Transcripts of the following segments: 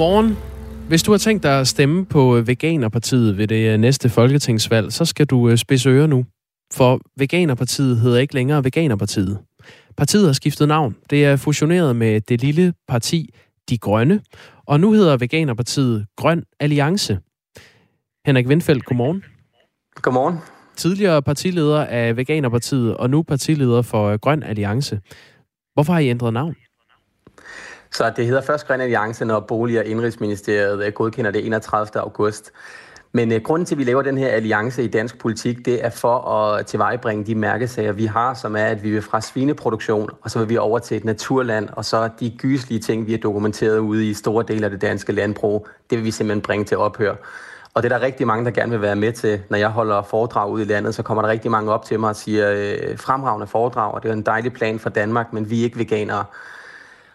Godmorgen. Hvis du har tænkt dig at stemme på Veganerpartiet ved det øh, næste folketingsvalg, så skal du øh, spidse ører nu. For Veganerpartiet hedder ikke længere Veganerpartiet. Partiet har skiftet navn. Det er fusioneret med det lille parti De Grønne, og nu hedder Veganerpartiet Grøn Alliance. Henrik Windfeldt, godmorgen. Godmorgen. Tidligere partileder af Veganerpartiet, og nu partileder for Grøn Alliance. Hvorfor har I ændret navn? Så det hedder først Grøn Alliance, når Bolig- og Indrigsministeriet øh, godkender det 31. august. Men øh, grunden til, at vi laver den her alliance i dansk politik, det er for at tilvejebringe de mærkesager, vi har, som er, at vi vil fra svineproduktion, og så vil vi over til et naturland, og så de gyslige ting, vi har dokumenteret ude i store dele af det danske landbrug, det vil vi simpelthen bringe til ophør. Og det er der rigtig mange, der gerne vil være med til. Når jeg holder foredrag ude i landet, så kommer der rigtig mange op til mig og siger, øh, fremragende foredrag, og det er en dejlig plan for Danmark, men vi er ikke veganere.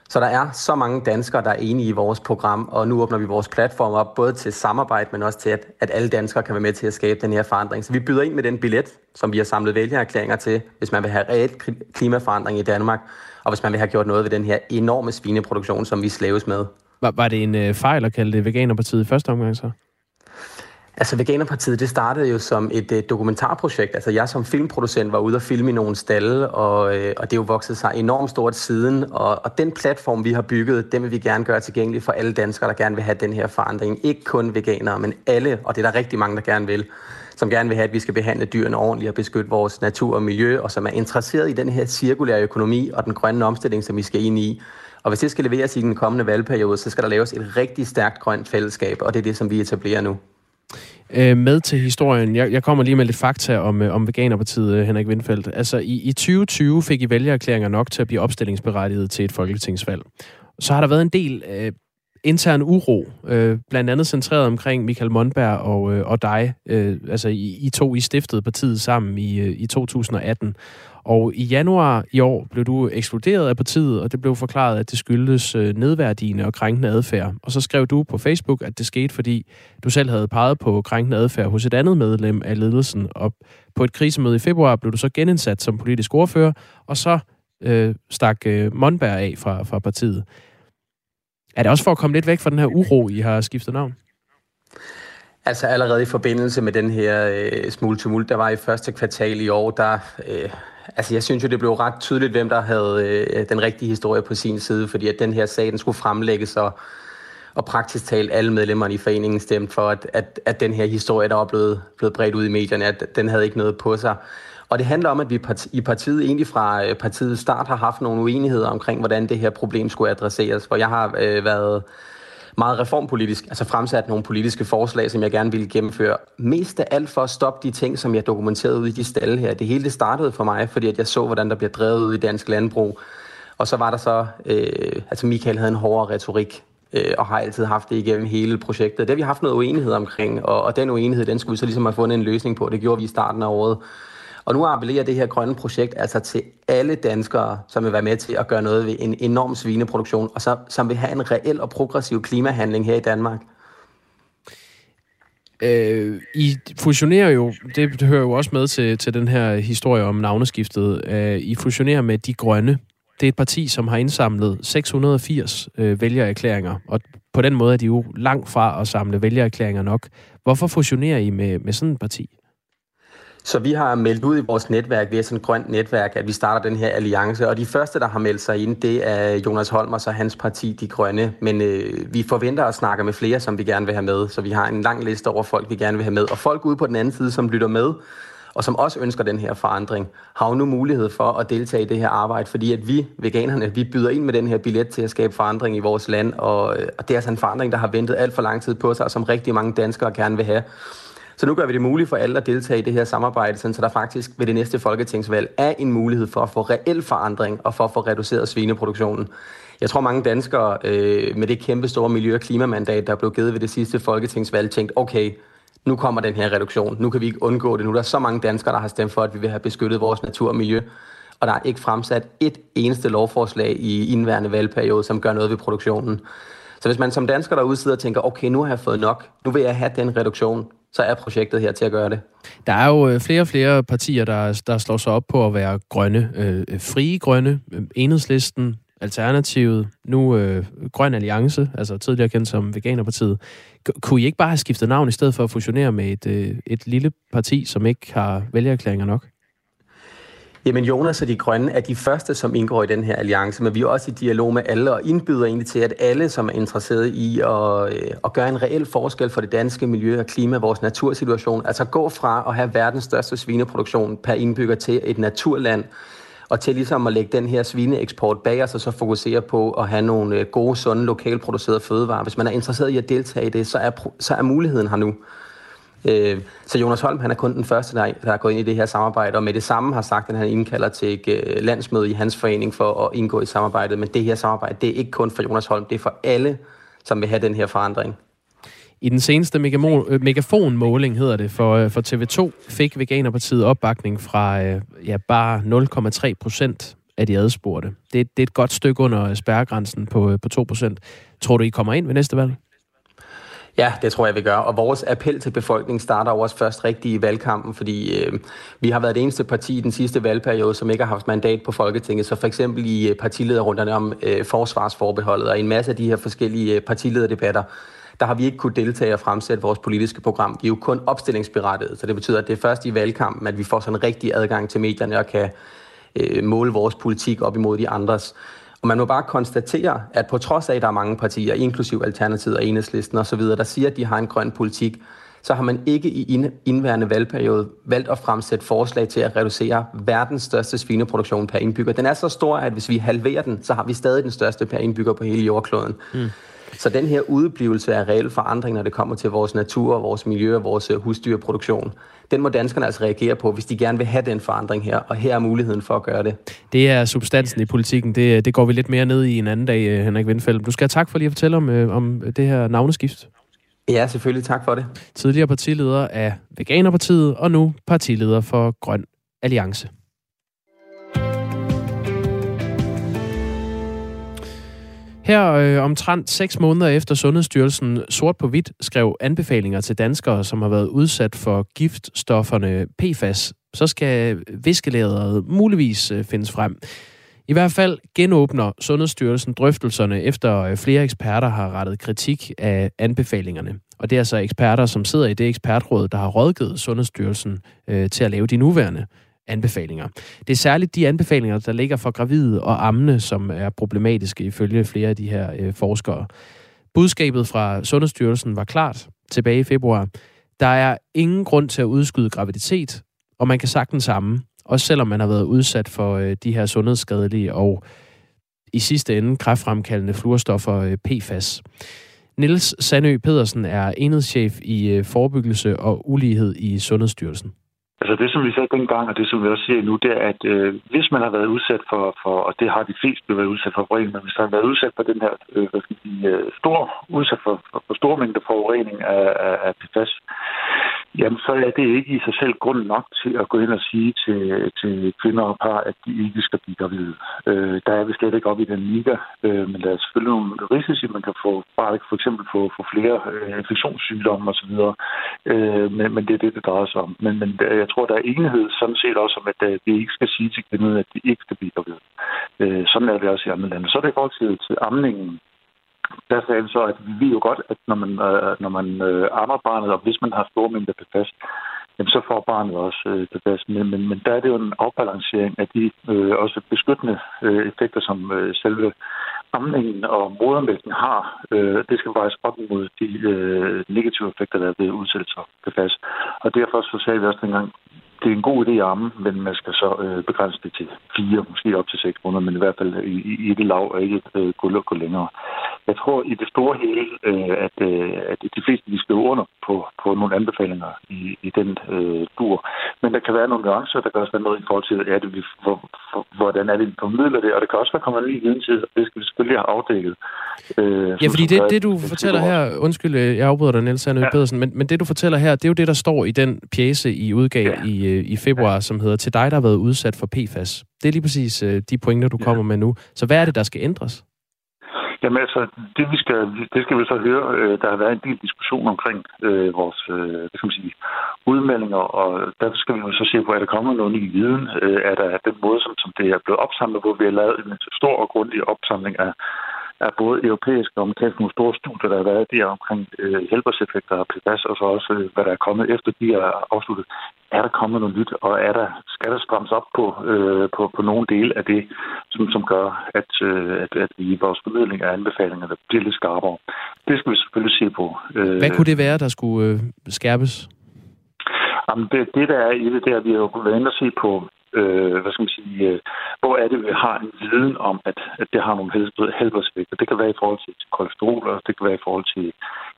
Så der er så mange danskere, der er enige i vores program, og nu åbner vi vores platform op, både til samarbejde, men også til, at, at alle danskere kan være med til at skabe den her forandring. Så vi byder ind med den billet, som vi har samlet vælgererklæringer til, hvis man vil have reelt klimaforandring i Danmark, og hvis man vil have gjort noget ved den her enorme svineproduktion, som vi slaves med. Var, var det en øh, fejl at kalde det Veganerpartiet i første omgang så? Altså Veganerpartiet, det startede jo som et uh, dokumentarprojekt. Altså jeg som filmproducent var ude og filme i nogle stalle, og, øh, og det er jo vokset sig enormt stort siden. Og, og den platform, vi har bygget, den vil vi gerne gøre tilgængelig for alle danskere, der gerne vil have den her forandring. Ikke kun veganere, men alle, og det er der rigtig mange, der gerne vil som gerne vil have, at vi skal behandle dyrene ordentligt og beskytte vores natur og miljø, og som er interesseret i den her cirkulære økonomi og den grønne omstilling, som vi skal ind i. Og hvis det skal leveres i den kommende valgperiode, så skal der laves et rigtig stærkt grønt fællesskab, og det er det, som vi etablerer nu øh, med til historien. Jeg, jeg kommer lige med lidt fakta om, øh, om Veganerpartiet, øh, Henrik Windfeldt. Altså, i, i 2020 fik I vælgererklæringer nok til at blive opstillingsberettiget til et folketingsvalg. Så har der været en del øh, intern uro, øh, blandt andet centreret omkring Michael Monberg og, øh, og dig. Øh, altså, I, I to, I stiftede partiet sammen i, øh, i 2018. Og i januar i år blev du ekskluderet af partiet, og det blev forklaret, at det skyldes øh, nedværdigende og krænkende adfærd. Og så skrev du på Facebook, at det skete, fordi du selv havde peget på krænkende adfærd hos et andet medlem af ledelsen. Og på et krisemøde i februar blev du så genindsat som politisk ordfører, og så øh, stak øh, Monberg af fra, fra partiet. Er det også for at komme lidt væk fra den her uro, I har skiftet navn? Altså allerede i forbindelse med den her øh, smule tumult, der var i første kvartal i år, der øh, Altså, jeg synes jo, det blev ret tydeligt, hvem der havde øh, den rigtige historie på sin side, fordi at den her sag, den skulle fremlægges, og, og praktisk talt alle medlemmerne i foreningen stemte for, at, at, at den her historie, der var blevet, blevet bredt ud i medierne, at den havde ikke noget på sig. Og det handler om, at vi i partiet egentlig fra øh, partiets start har haft nogle uenigheder omkring, hvordan det her problem skulle adresseres. For jeg har øh, været meget reformpolitisk, altså fremsat nogle politiske forslag, som jeg gerne ville gennemføre. Mest af alt for at stoppe de ting, som jeg dokumenterede ude i de stalle her. Det hele det startede for mig, fordi at jeg så, hvordan der bliver drevet ud i dansk landbrug. Og så var der så, øh, altså Michael havde en hårdere retorik, øh, og har altid haft det igennem hele projektet. Det har vi haft noget uenighed omkring, og, og den uenighed, den skulle vi så ligesom have fundet en løsning på. Det gjorde vi i starten af året. Og nu appellerer det her grønne projekt altså til alle danskere, som vil være med til at gøre noget ved en enorm svineproduktion, og så, som vil have en reel og progressiv klimahandling her i Danmark. Øh, I fusionerer jo, det hører jo også med til, til den her historie om navneskiftet, øh, I fusionerer med De Grønne. Det er et parti, som har indsamlet 680 øh, vælgererklæringer, og på den måde er de jo langt fra at samle vælgererklæringer nok. Hvorfor fusionerer I med, med sådan et parti? Så vi har meldt ud i vores netværk, det er sådan et grønt netværk, at vi starter den her alliance. Og de første, der har meldt sig ind, det er Jonas Holmer og hans parti, De Grønne. Men øh, vi forventer at snakke med flere, som vi gerne vil have med. Så vi har en lang liste over folk, vi gerne vil have med. Og folk ude på den anden side, som lytter med, og som også ønsker den her forandring, har jo nu mulighed for at deltage i det her arbejde, fordi at vi, veganerne, vi byder ind med den her billet til at skabe forandring i vores land, og, øh, og det er altså en forandring, der har ventet alt for lang tid på sig, og som rigtig mange danskere gerne vil have. Så nu gør vi det muligt for alle at deltage i det her samarbejde, så der faktisk ved det næste folketingsvalg er en mulighed for at få reel forandring og for at få reduceret svineproduktionen. Jeg tror mange danskere øh, med det kæmpe store miljø- og klimamandat, der blev givet ved det sidste folketingsvalg, tænkte, okay, nu kommer den her reduktion. Nu kan vi ikke undgå det. Nu er der så mange danskere, der har stemt for, at vi vil have beskyttet vores natur og miljø. Og der er ikke fremsat et eneste lovforslag i indværende valgperiode, som gør noget ved produktionen. Så hvis man som dansker derude sidder og tænker, okay, nu har jeg fået nok, nu vil jeg have den reduktion, så er projektet her til at gøre det. Der er jo øh, flere og flere partier, der, der slår sig op på at være grønne. Øh, øh frie grønne, øh, enhedslisten, Alternativet, nu øh, Grøn Alliance, altså tidligere kendt som Veganerpartiet. Kunne I ikke bare have skiftet navn i stedet for at fusionere med et, øh, et lille parti, som ikke har vælgererklæringer nok? Jamen Jonas og de Grønne er de første, som indgår i den her alliance, men vi er også i dialog med alle og indbyder egentlig til, at alle, som er interesseret i at, øh, at gøre en reel forskel for det danske miljø og klima, vores natursituation, altså gå fra at have verdens største svineproduktion per indbygger til et naturland, og til ligesom at lægge den her svineeksport bag os, og så fokusere på at have nogle øh, gode, sunde, lokalproducerede fødevarer. Hvis man er interesseret i at deltage i det, så er, så er muligheden her nu. Øh, så Jonas Holm, han er kun den første, der, der er gået ind i det her samarbejde, og med det samme har sagt, at han indkalder til et øh, landsmøde i hans forening for at indgå i samarbejdet. Men det her samarbejde, det er ikke kun for Jonas Holm, det er for alle, som vil have den her forandring. I den seneste øh, megafonmåling, hedder det, for, øh, for TV2, fik Veganerpartiet opbakning fra ja, bare 0,3 procent af de adspurgte. Det, det er et godt stykke under spærregrænsen på, på 2 procent. Tror du, I kommer ind ved næste valg? Ja, det tror jeg, vi gør. Og vores appel til befolkningen starter jo også først rigtig i valgkampen, fordi øh, vi har været det eneste parti i den sidste valgperiode, som ikke har haft mandat på Folketinget. Så for eksempel i øh, partilederrunderne om øh, forsvarsforbeholdet og en masse af de her forskellige øh, partilederdebatter, der har vi ikke kunnet deltage og fremsætte vores politiske program. Vi er jo kun opstillingsberettiget, så det betyder, at det er først i valgkampen, at vi får sådan en rigtig adgang til medierne og kan øh, måle vores politik op imod de andres. Og man må bare konstatere, at på trods af, at der er mange partier, inklusiv Alternativet og Enhedslisten osv., der siger, at de har en grøn politik, så har man ikke i indværende valgperiode valgt at fremsætte forslag til at reducere verdens største svineproduktion per indbygger. Den er så stor, at hvis vi halverer den, så har vi stadig den største per indbygger på hele jordkloden. Mm. Så den her udblivelse af reel forandring, når det kommer til vores natur, vores miljø og vores øh, husdyrproduktion, den må danskerne altså reagere på, hvis de gerne vil have den forandring her, og her er muligheden for at gøre det. Det er substansen i politikken. Det, det går vi lidt mere ned i en anden dag, øh, Henrik Vindfeldt. Du skal have tak for lige at fortælle om, øh, om det her navneskift. Ja, selvfølgelig. Tak for det. Tidligere partileder af Veganerpartiet, og nu partileder for Grøn Alliance. Her øh, omtrent seks måneder efter Sundhedsstyrelsen sort på hvidt skrev anbefalinger til danskere, som har været udsat for giftstofferne PFAS, så skal viskelæderet muligvis øh, findes frem. I hvert fald genåbner Sundhedsstyrelsen drøftelserne, efter øh, flere eksperter har rettet kritik af anbefalingerne. Og det er altså eksperter, som sidder i det ekspertråd, der har rådgivet Sundhedsstyrelsen øh, til at lave de nuværende anbefalinger. Det er særligt de anbefalinger, der ligger for gravide og ammende, som er problematiske ifølge flere af de her øh, forskere. Budskabet fra Sundhedsstyrelsen var klart tilbage i februar. Der er ingen grund til at udskyde graviditet, og man kan sagtens samme, også selvom man har været udsat for øh, de her sundhedsskadelige og i sidste ende kræftfremkaldende fluorstoffer øh, PFAS. Niels Sandø Pedersen er enhedschef i øh, forebyggelse og ulighed i Sundhedsstyrelsen. Altså det, som vi sagde dengang, og det, som vi også siger nu, det er, at øh, hvis man har været udsat for, for, og det har de fleste været udsat for forurening, men hvis man har været udsat for den her øh, hvad skal sige, øh, stor, udsat for, for, for store mængder forurening af, af, af PFAS, jamen så er det ikke i sig selv grund nok til at gå ind og sige til, til kvinder og par, at de ikke skal blive gravide. Øh, der er vi slet ikke oppe i den liga, øh, men der er selvfølgelig nogle risici, man kan få, bare for eksempel få, få flere øh, infektionssygdomme osv., øh, men, men det er det, det drejer sig om. Men, men jeg tror, der er enighed sådan set også om, at øh, vi ikke skal sige til kvinder, at de ikke skal blive gravide. Øh, sådan er det også i andre lande. Så er det i forhold til, til amningen der sagde han så, at vi ved jo godt, at når man, øh, når man øh, ammer barnet, og hvis man har store mængder PFAS, jamen så får barnet også øh, PFAS. Men, men, men der er det jo en afbalancering af de øh, også beskyttende øh, effekter, som øh, selve amningen og modermælken har. Øh, det skal vejes op mod de øh, negative effekter, der er ved udsættelse af PFAS. Og derfor så sagde vi også dengang, det er en god idé at amme, men man skal så øh, begrænse det til fire, måske op til seks måneder, men i hvert fald i, i det lav og ikke øh, gå, gå længere. Jeg tror i det store hele, øh, at, øh, at de fleste vi skriver under på, på nogle anbefalinger i, i den øh, dur. Men der kan være nogle nuancer, der kan også være noget i forhold til, er det, vi, hvor, for, hvordan er det, vi formidler det, og det kan også være kommet en ny viden til, og det skal vi selvfølgelig have afdækket. Øh, ja, fordi det, det, du fortæller her, undskyld, øh, jeg afbryder dig, Niels Sandø ja. Pedersen, men, men det, du fortæller her, det er jo det, der står i den pjæse, I udgav ja. i, øh, i februar, som hedder Til dig, der har været udsat for PFAS. Det er lige præcis uh, de pointer, du ja. kommer med nu. Så hvad er det, der skal ændres? Jamen altså, det, vi skal, det skal vi så høre. Øh, der har været en del diskussion omkring øh, vores øh, hvad skal man sige, udmeldinger, og derfor skal vi jo så se på, er der kommet noget ny viden? Øh, er der den måde, som, som det er blevet opsamlet hvor vi har lavet en stor og grundig opsamling af er både europæiske og amerikanske nogle store studier, der har været der omkring øh, helbredseffekter og PFAS, og så også, øh, hvad der er kommet efter de er afsluttet. Er der kommet noget nyt, og er der, skal der strammes op på, øh, på, på nogle dele af det, som, som gør, at, øh, at, at vi i vores formidling af anbefalinger der bliver lidt skarpere? Det skal vi selvfølgelig se på. Øh, hvad kunne det være, der skulle øh, skærpes? Jamen, det, det, der er i det, det er, at vi har jo været inde og se på øh, hvad skal man sige, øh, hvor er det, vi har en viden om, at, at det har nogle helbredseffekter. Det kan være i forhold til, til kolesterol, og det kan være i forhold til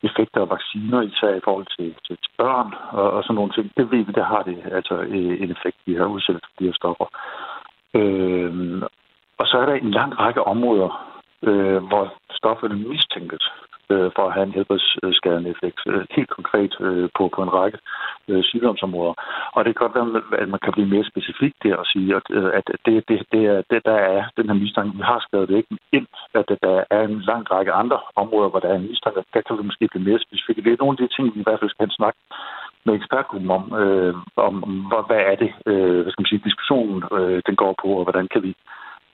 effekter af vacciner, især i forhold til, til, til børn og, og sådan nogle ting. Det ved vi, der har det altså øh, en effekt, vi har udsat for de her stoffer. Øh, og så er der en lang række områder, øh, hvor stofferne mistænkes øh, for at have en helbredsskadende effekt. Øh, helt konkret øh, på, på en række øh, sygdomsområder. Og det kan godt være, at man kan blive mere specifik der og sige, at, øh, at det, det, det, er, det, der er den her mistanke, vi har skrevet det ikke ind, at der er en lang række andre områder, hvor der er en mistanke. Der kan vi måske blive mere specifikke. Det er nogle af de ting, vi i hvert fald skal snakke med ekspertgruppen om, øh, om, om hvad er det, øh, hvad skal man sige, diskussionen øh, den går på, og hvordan kan vi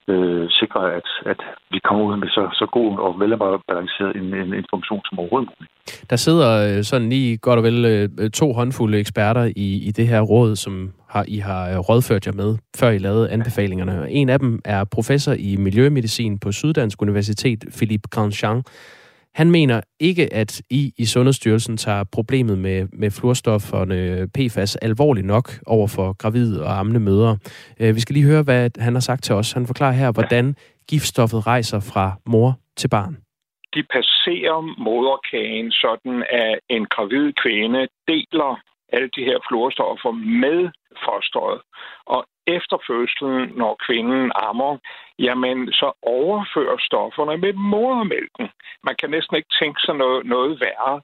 øh, sikre, at, at vi kommer ud med så, så god og velbalanceret en, en information som overhovedet muligt. Der sidder øh, sådan lige godt og vel øh, to håndfulde eksperter i, i det her råd, som har, I har øh, rådført jer med, før I lavede anbefalingerne. En af dem er professor i miljømedicin på Syddansk Universitet, Philippe Grandjean. Han mener ikke, at I i Sundhedsstyrelsen tager problemet med, med fluorstofferne PFAS alvorligt nok over for gravide og ammende mødre. Øh, vi skal lige høre, hvad han har sagt til os. Han forklarer her, hvordan giftstoffet rejser fra mor til barn. De passerer moderkagen, sådan at en gravid kvinde deler alle de her fluorstoffer med fosteret. Og efter fødslen, når kvinden ammer, jamen så overfører stofferne med modermælken. Man kan næsten ikke tænke sig noget, noget værre.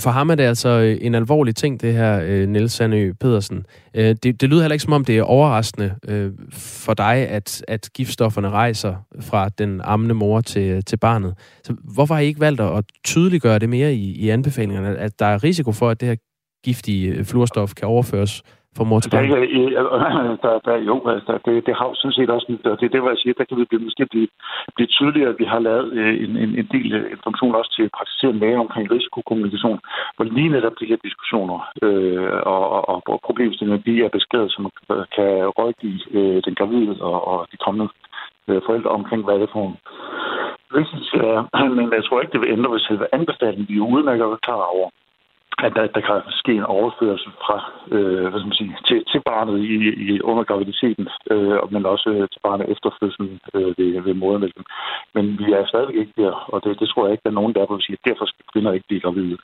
For ham er det altså øh, en alvorlig ting, det her, øh, Niels Sandø Pedersen. Øh, det, det lyder heller ikke som om, det er overraskende for dig, at, at giftstofferne rejser fra den ammende mor til, til barnet. Så hvorfor har I ikke valgt at tydeliggøre det mere i, i anbefalingerne, at der er risiko for, at det her giftige fluorstof kan overføres for mor til barn? Der, der, der, jo, altså, det, det har jo sådan set også, og det er det, hvor jeg siger, der kan vi blive, måske blive, blive tydeligere, at vi har lavet øh, en, en, en del øh, information også til praktiserende læger omkring risikokommunikation, hvor lige netop de her diskussioner øh, og, og, og problemstillinger, de er beskrevet, som kan rådgive øh, den gravide og, og de kommende øh, forældre omkring, hvad det er for risici er. Men jeg tror ikke, det vil ændre ved selve anbefalingen. Vi er udmærket klar over, at der, der kan ske en overførsel fra øh, hvad skal man sige, til, til barnet i, i under graviditeten, øh, men også øh, til barnet efter fødslen øh, ved, ved modermælken. Men vi er stadigvæk ikke der, og det, det tror jeg ikke, der er nogen, der vil sige, at derfor skal kvinder ikke blive gravide.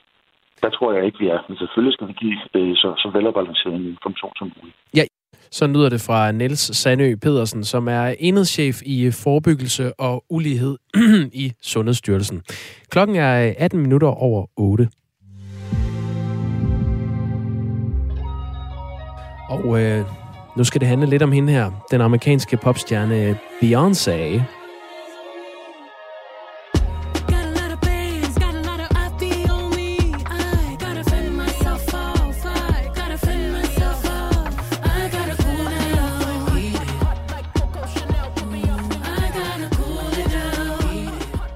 Der tror jeg ikke, vi er. Men selvfølgelig skal vi give øh, så, så velbalanceret en information som muligt. Ja, så lyder det fra Niels Sandø Pedersen, som er enhedschef i forebyggelse og ulighed i Sundhedsstyrelsen. Klokken er 18 minutter over 8. Og øh, nu skal det handle lidt om hende her, den amerikanske popstjerne Beyoncé.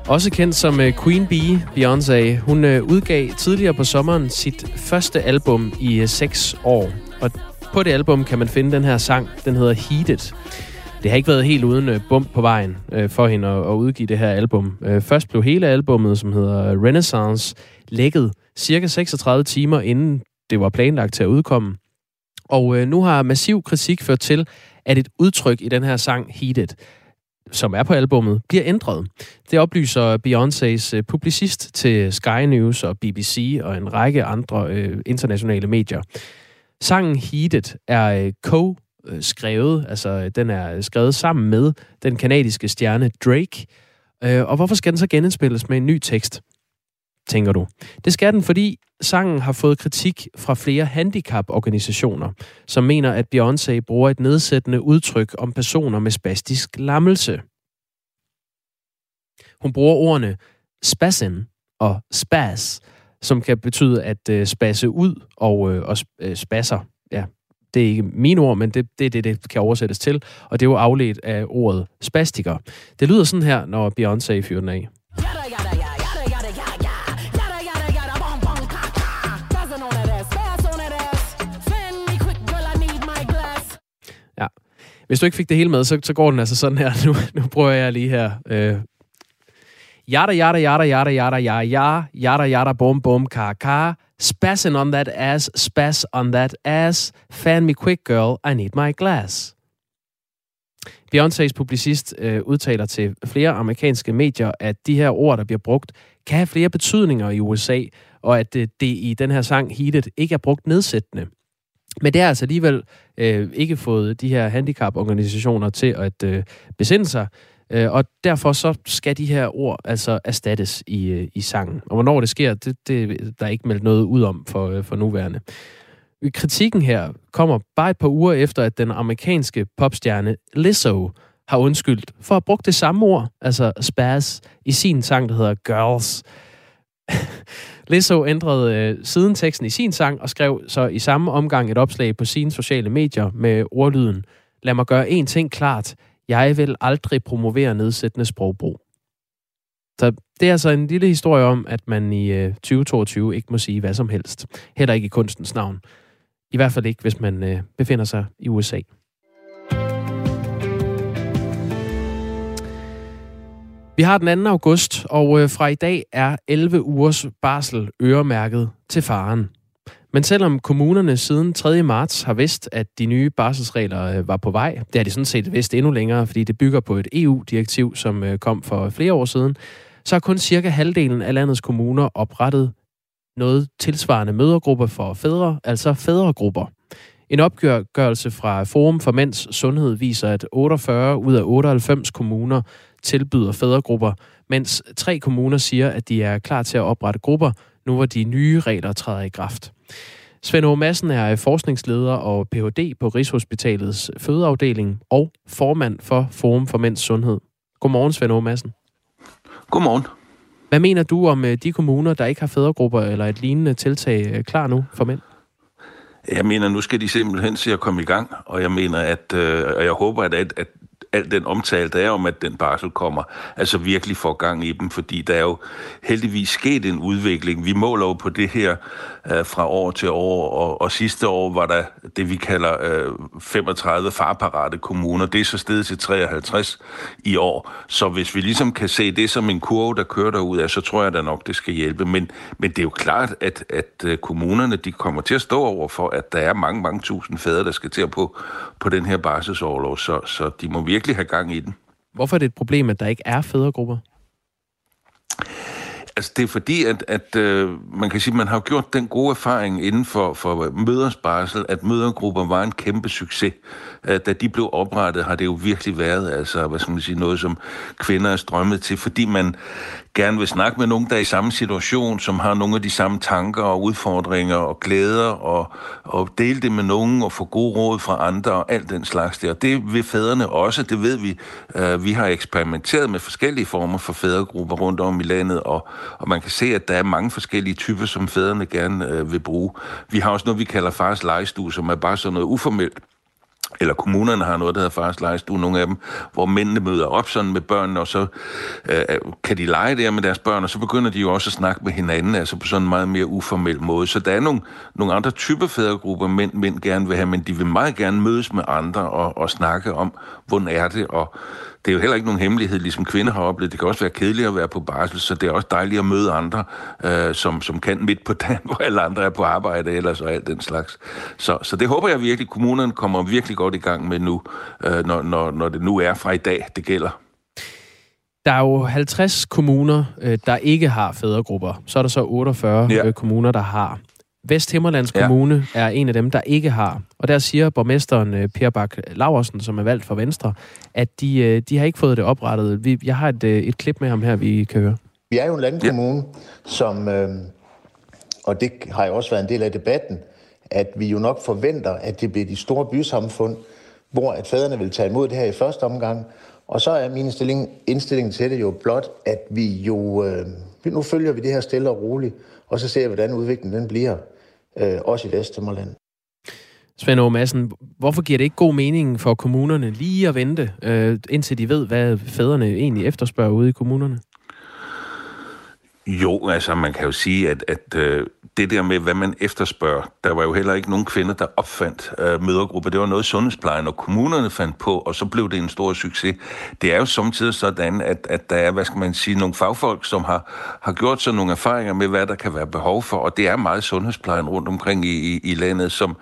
Også kendt som øh, Queen Bee, Beyoncé, hun øh, udgav tidligere på sommeren sit første album i 6 øh, år. Og på det album kan man finde den her sang, den hedder Heated. Det har ikke været helt uden øh, bump på vejen øh, for hende at, at udgive det her album. Øh, først blev hele albummet, som hedder Renaissance, lækket cirka 36 timer inden det var planlagt til at udkomme. Og øh, nu har massiv kritik ført til, at et udtryk i den her sang, Heated, som er på albummet, bliver ændret. Det oplyser Beyoncés øh, publicist til Sky News og BBC og en række andre øh, internationale medier. Sangen Heated er øh, co-skrevet, altså øh, den er øh, skrevet sammen med den kanadiske stjerne Drake. Og hvorfor skal den så genindspilles med en ny tekst, tænker du? Det skal den, fordi sangen har fået kritik fra flere handicaporganisationer, som mener, at Beyoncé bruger et nedsættende udtryk om personer med spastisk lammelse. Hun bruger ordene spassin og spas, som kan betyde at øh, spasse ud og, øh, og øh, spasser. Ja, det er ikke mine ord, men det, det er det, det kan oversættes til. Og det er jo afledt af ordet spastiker. Det lyder sådan her, når Beyoncé fyrer den af. Ja. Hvis du ikke fik det hele med, så, så går den altså sådan her. Nu, nu prøver jeg lige her. Øh, Yada, yada, yada, yada, yada, yada, yada, yada, yada, bum, bum, ka, ka. Spassin' on that ass, spass on that ass. Fan me quick, girl, I need my glass. Beyoncé's publicist øh, udtaler til flere amerikanske medier, at de her ord, der bliver brugt, kan have flere betydninger i USA, og at øh, det i den her sang Heated ikke er brugt nedsættende. Men det har altså alligevel øh, ikke fået de her handicaporganisationer til at øh, besinde sig, øh, og derfor så skal de her ord altså erstattes i, øh, i sangen. Og hvornår det sker, det, det der er ikke meldt noget ud om for, øh, for nuværende. Kritikken her kommer bare et par uger efter, at den amerikanske popstjerne Lizzo har undskyldt for at have brugt det samme ord, altså spaz, i sin sang, der hedder Girls. Lizzo ændrede øh, siden teksten i sin sang og skrev så i samme omgang et opslag på sine sociale medier med ordlyden Lad mig gøre én ting klart. Jeg vil aldrig promovere nedsættende sprogbrug. Så det er altså en lille historie om, at man i øh, 2022 ikke må sige hvad som helst. Heller ikke i kunstens navn. I hvert fald ikke, hvis man øh, befinder sig i USA. Vi har den 2. august, og øh, fra i dag er 11 ugers barsel øremærket til faren. Men selvom kommunerne siden 3. marts har vidst, at de nye barselsregler øh, var på vej, det har de sådan set vidst endnu længere, fordi det bygger på et EU-direktiv, som øh, kom for flere år siden, så har kun cirka halvdelen af landets kommuner oprettet noget tilsvarende mødergrupper for fædre, altså fædregrupper. En opgørelse fra Forum for Mænds Sundhed viser, at 48 ud af 98 kommuner tilbyder fædregrupper, mens tre kommuner siger, at de er klar til at oprette grupper, nu hvor de nye regler træder i kraft. Svend O. Madsen er forskningsleder og Ph.D. på Rigshospitalets fødeafdeling og formand for Forum for Mænds Sundhed. Godmorgen, Svend O. Madsen. Godmorgen. Hvad mener du om øh, de kommuner, der ikke har fædregrupper eller et lignende tiltag øh, klar nu for mænd? Jeg mener, nu skal de simpelthen se at komme i gang, og jeg mener, at øh, og jeg håber, at, at, at al den omtale, der er om, at den barsel kommer, altså virkelig får gang i dem, fordi der er jo heldigvis sket en udvikling. Vi måler jo på det her øh, fra år til år, og, og sidste år var der det, vi kalder øh, 35 farparate kommuner. Det er så stedet til 53 i år. Så hvis vi ligesom kan se det som en kurve, der kører derud af, så tror jeg da nok, det skal hjælpe. Men, men det er jo klart, at, at øh, kommunerne de kommer til at stå over for, at der er mange, mange tusind fædre, der skal til at på, på den her barselsårlov, så, så de må virkelig virkelig have gang i den. Hvorfor er det et problem, at der ikke er fædregrupper? Altså, det er fordi, at, at øh, man kan sige, at man har gjort den gode erfaring inden for, for møders barsel, at mødergrupper var en kæmpe succes. Øh, da de blev oprettet, har det jo virkelig været altså, hvad skal man sige, noget, som kvinder er strømmet til, fordi man gerne vil snakke med nogen, der er i samme situation, som har nogle af de samme tanker og udfordringer og glæder, og, og dele det med nogen og få gode råd fra andre og alt den slags der. Det vil fædrene også, det ved vi. Uh, vi har eksperimenteret med forskellige former for fædregrupper rundt om i landet, og, og man kan se, at der er mange forskellige typer, som fædrene gerne uh, vil bruge. Vi har også noget, vi kalder fars legestue, som er bare sådan noget uformelt eller kommunerne har noget, der hedder fars legestue, nogle af dem, hvor mændene møder op sådan med børnene, og så øh, kan de lege der med deres børn, og så begynder de jo også at snakke med hinanden, altså på sådan en meget mere uformel måde. Så der er nogle, nogle andre typer fædregrupper, mænd, mænd gerne vil have, men de vil meget gerne mødes med andre og, og snakke om, hvordan er det, og det er jo heller ikke nogen hemmelighed, ligesom kvinder har oplevet. Det kan også være kedeligt at være på barsel, så det er også dejligt at møde andre, øh, som, som kan midt på dagen, hvor alle andre er på arbejde ellers og alt den slags. Så, så det håber jeg virkelig, kommunerne kommer virkelig godt i gang med nu, øh, når, når, når det nu er fra i dag, det gælder. Der er jo 50 kommuner, øh, der ikke har fædregrupper. Så er der så 48 ja. Øh, kommuner, der har. Vesthimmerlands Kommune ja. er en af dem, der ikke har. Og der siger borgmesteren øh, Per Bak Laversen, som er valgt for Venstre, at de, øh, de har ikke fået det oprettet. jeg har et, øh, et klip med ham her, vi kan høre. Vi er jo en landkommune, ja. som, øh, og det har jo også været en del af debatten, at vi jo nok forventer, at det bliver de store bysamfund, hvor at fædrene vil tage imod det her i første omgang, Og så er min indstilling, indstilling til det jo blot, at vi jo, øh, nu følger vi det her stille og roligt, og så ser vi, hvordan udviklingen den bliver, øh, også i Vesthimmerland. Svend Aage Madsen, hvorfor giver det ikke god mening for kommunerne lige at vente, øh, indtil de ved, hvad fædrene egentlig efterspørger ude i kommunerne? Jo, altså man kan jo sige, at, at øh, det der med, hvad man efterspørger, der var jo heller ikke nogen kvinder, der opfandt øh, mødergrupper. Det var noget sundhedsplejen og kommunerne fandt på, og så blev det en stor succes. Det er jo samtidig sådan, at, at der er, hvad skal man sige, nogle fagfolk, som har, har gjort sig nogle erfaringer med, hvad der kan være behov for, og det er meget sundhedsplejen rundt omkring i, i, i landet, som,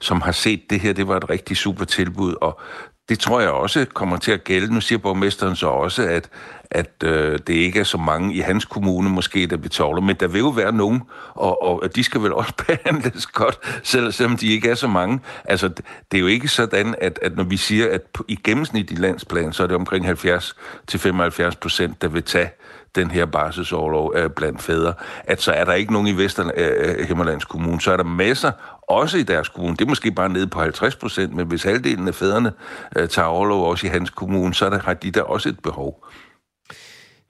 som har set det her, det var et rigtig super tilbud, og det tror jeg også kommer til at gælde. Nu siger borgmesteren så også, at, at øh, det ikke er så mange i hans kommune måske, der betaler, men der vil jo være nogen, og, og de skal vel også behandles godt, selv, selvom de ikke er så mange. Altså, det er jo ikke sådan, at, at når vi siger, at i gennemsnit i landsplan, så er det omkring 70-75 procent, der vil tage den her barselsårlov øh, blandt fædre, at så er der ikke nogen i Vesterhimmerlands øh, Kommune, så er der masser, også i deres kommune. Det er måske bare nede på 50 procent, men hvis halvdelen af fædrene øh, tager overlov også i hans kommune, så der, har de der også et behov.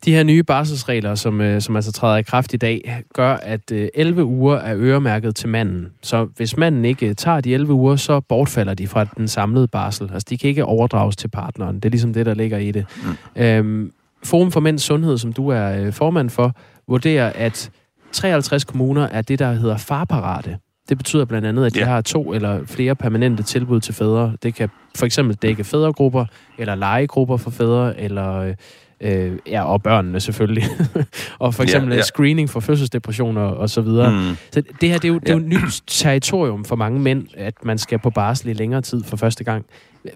De her nye barselsregler, som, øh, som altså træder i kraft i dag, gør, at øh, 11 uger er øremærket til manden. Så hvis manden ikke tager de 11 uger, så bortfalder de fra den samlede barsel. Altså, de kan ikke overdrages til partneren. Det er ligesom det, der ligger i det. Mm. Øhm, Forum for Mænds Sundhed, som du er øh, formand for, vurderer, at 53 kommuner er det, der hedder farparate. Det betyder blandt andet, at de ja. har to eller flere permanente tilbud til fædre. Det kan for eksempel dække fædregrupper, eller legegrupper for fædre, eller øh, ja, og børnene selvfølgelig. og for eksempel ja, ja. screening for fødselsdepressioner og så videre. Mm. Så det her, det er, jo, det er jo et nyt territorium for mange mænd, at man skal på barsel i længere tid for første gang.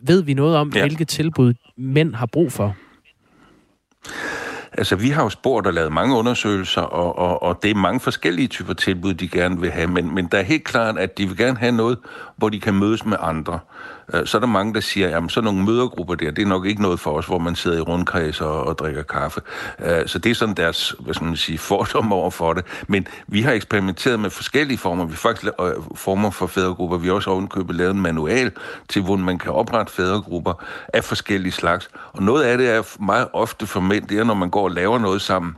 Ved vi noget om, ja. hvilke tilbud mænd har brug for? Altså, vi har jo spurgt og lavet mange undersøgelser, og, og, og det er mange forskellige typer tilbud, de gerne vil have, men, men der er helt klart, at de vil gerne have noget, hvor de kan mødes med andre. Øh, så er der mange, der siger, at så nogle mødergrupper der, det er nok ikke noget for os, hvor man sidder i rundkreds og, og drikker kaffe. Øh, så det er sådan deres, hvad skal man sige, fordom over for det. Men vi har eksperimenteret med forskellige former. Vi har faktisk øh, former for fædregrupper. Vi har også ovenkøbet lavet en manual til, hvor man kan oprette fædregrupper af forskellige slags. Og noget af det er meget ofte for mænd, det er, når man går og laver noget sammen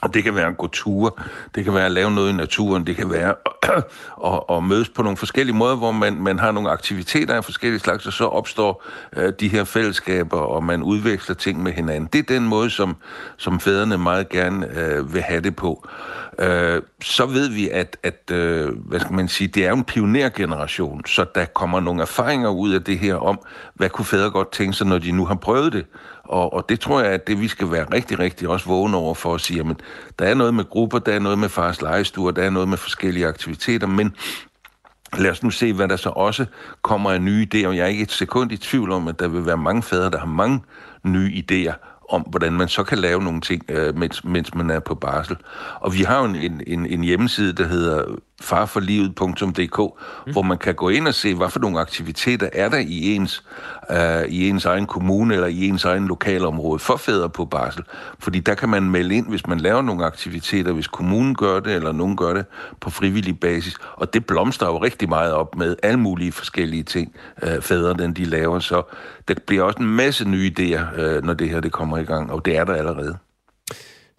og det kan være at gå ture, det kan være at lave noget i naturen, det kan være at, at mødes på nogle forskellige måder, hvor man, man har nogle aktiviteter af forskellige slags, og så opstår uh, de her fællesskaber, og man udveksler ting med hinanden. Det er den måde, som, som fædrene meget gerne uh, vil have det på øh, så ved vi, at, at øh, hvad skal man sige, det er en pionergeneration, så der kommer nogle erfaringer ud af det her om, hvad kunne fædre godt tænke sig, når de nu har prøvet det. Og, og det tror jeg, at det vi skal være rigtig, rigtig også vågne over for at sige, at der er noget med grupper, der er noget med fars legestuer, der er noget med forskellige aktiviteter, men Lad os nu se, hvad der så også kommer af nye idéer. Jeg er ikke et sekund i tvivl om, at der vil være mange fædre, der har mange nye idéer om, hvordan man så kan lave nogle ting, øh, mens, mens man er på barsel. Og vi har jo en, en, en hjemmeside, der hedder farforlivet.dk, mm. hvor man kan gå ind og se, hvad for nogle aktiviteter er der i ens, øh, i ens egen kommune eller i ens egen lokalområde for fædre på barsel. Fordi der kan man melde ind, hvis man laver nogle aktiviteter, hvis kommunen gør det, eller nogen gør det på frivillig basis. Og det blomstrer jo rigtig meget op med alle mulige forskellige ting, øh, fædrene de laver. Så der bliver også en masse nye idéer, øh, når det her det kommer i gang, og det er der allerede.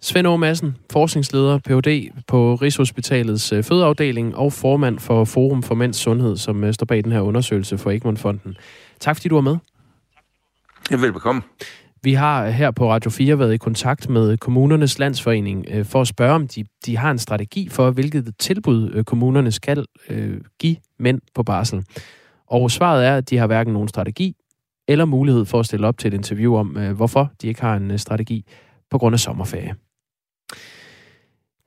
Svend Aage Madsen, forskningsleder, Ph.D. på Rigshospitalets øh, fødeafdeling og formand for Forum for Mænds Sundhed, som øh, står bag den her undersøgelse for Egmont-fonden. Tak fordi du var med. Ja, velbekomme. Vi har her på Radio 4 været i kontakt med kommunernes landsforening øh, for at spørge, om de, de har en strategi for, hvilket tilbud kommunerne skal øh, give mænd på barsel. Og svaret er, at de har hverken nogen strategi eller mulighed for at stille op til et interview om, øh, hvorfor de ikke har en strategi på grund af sommerferie.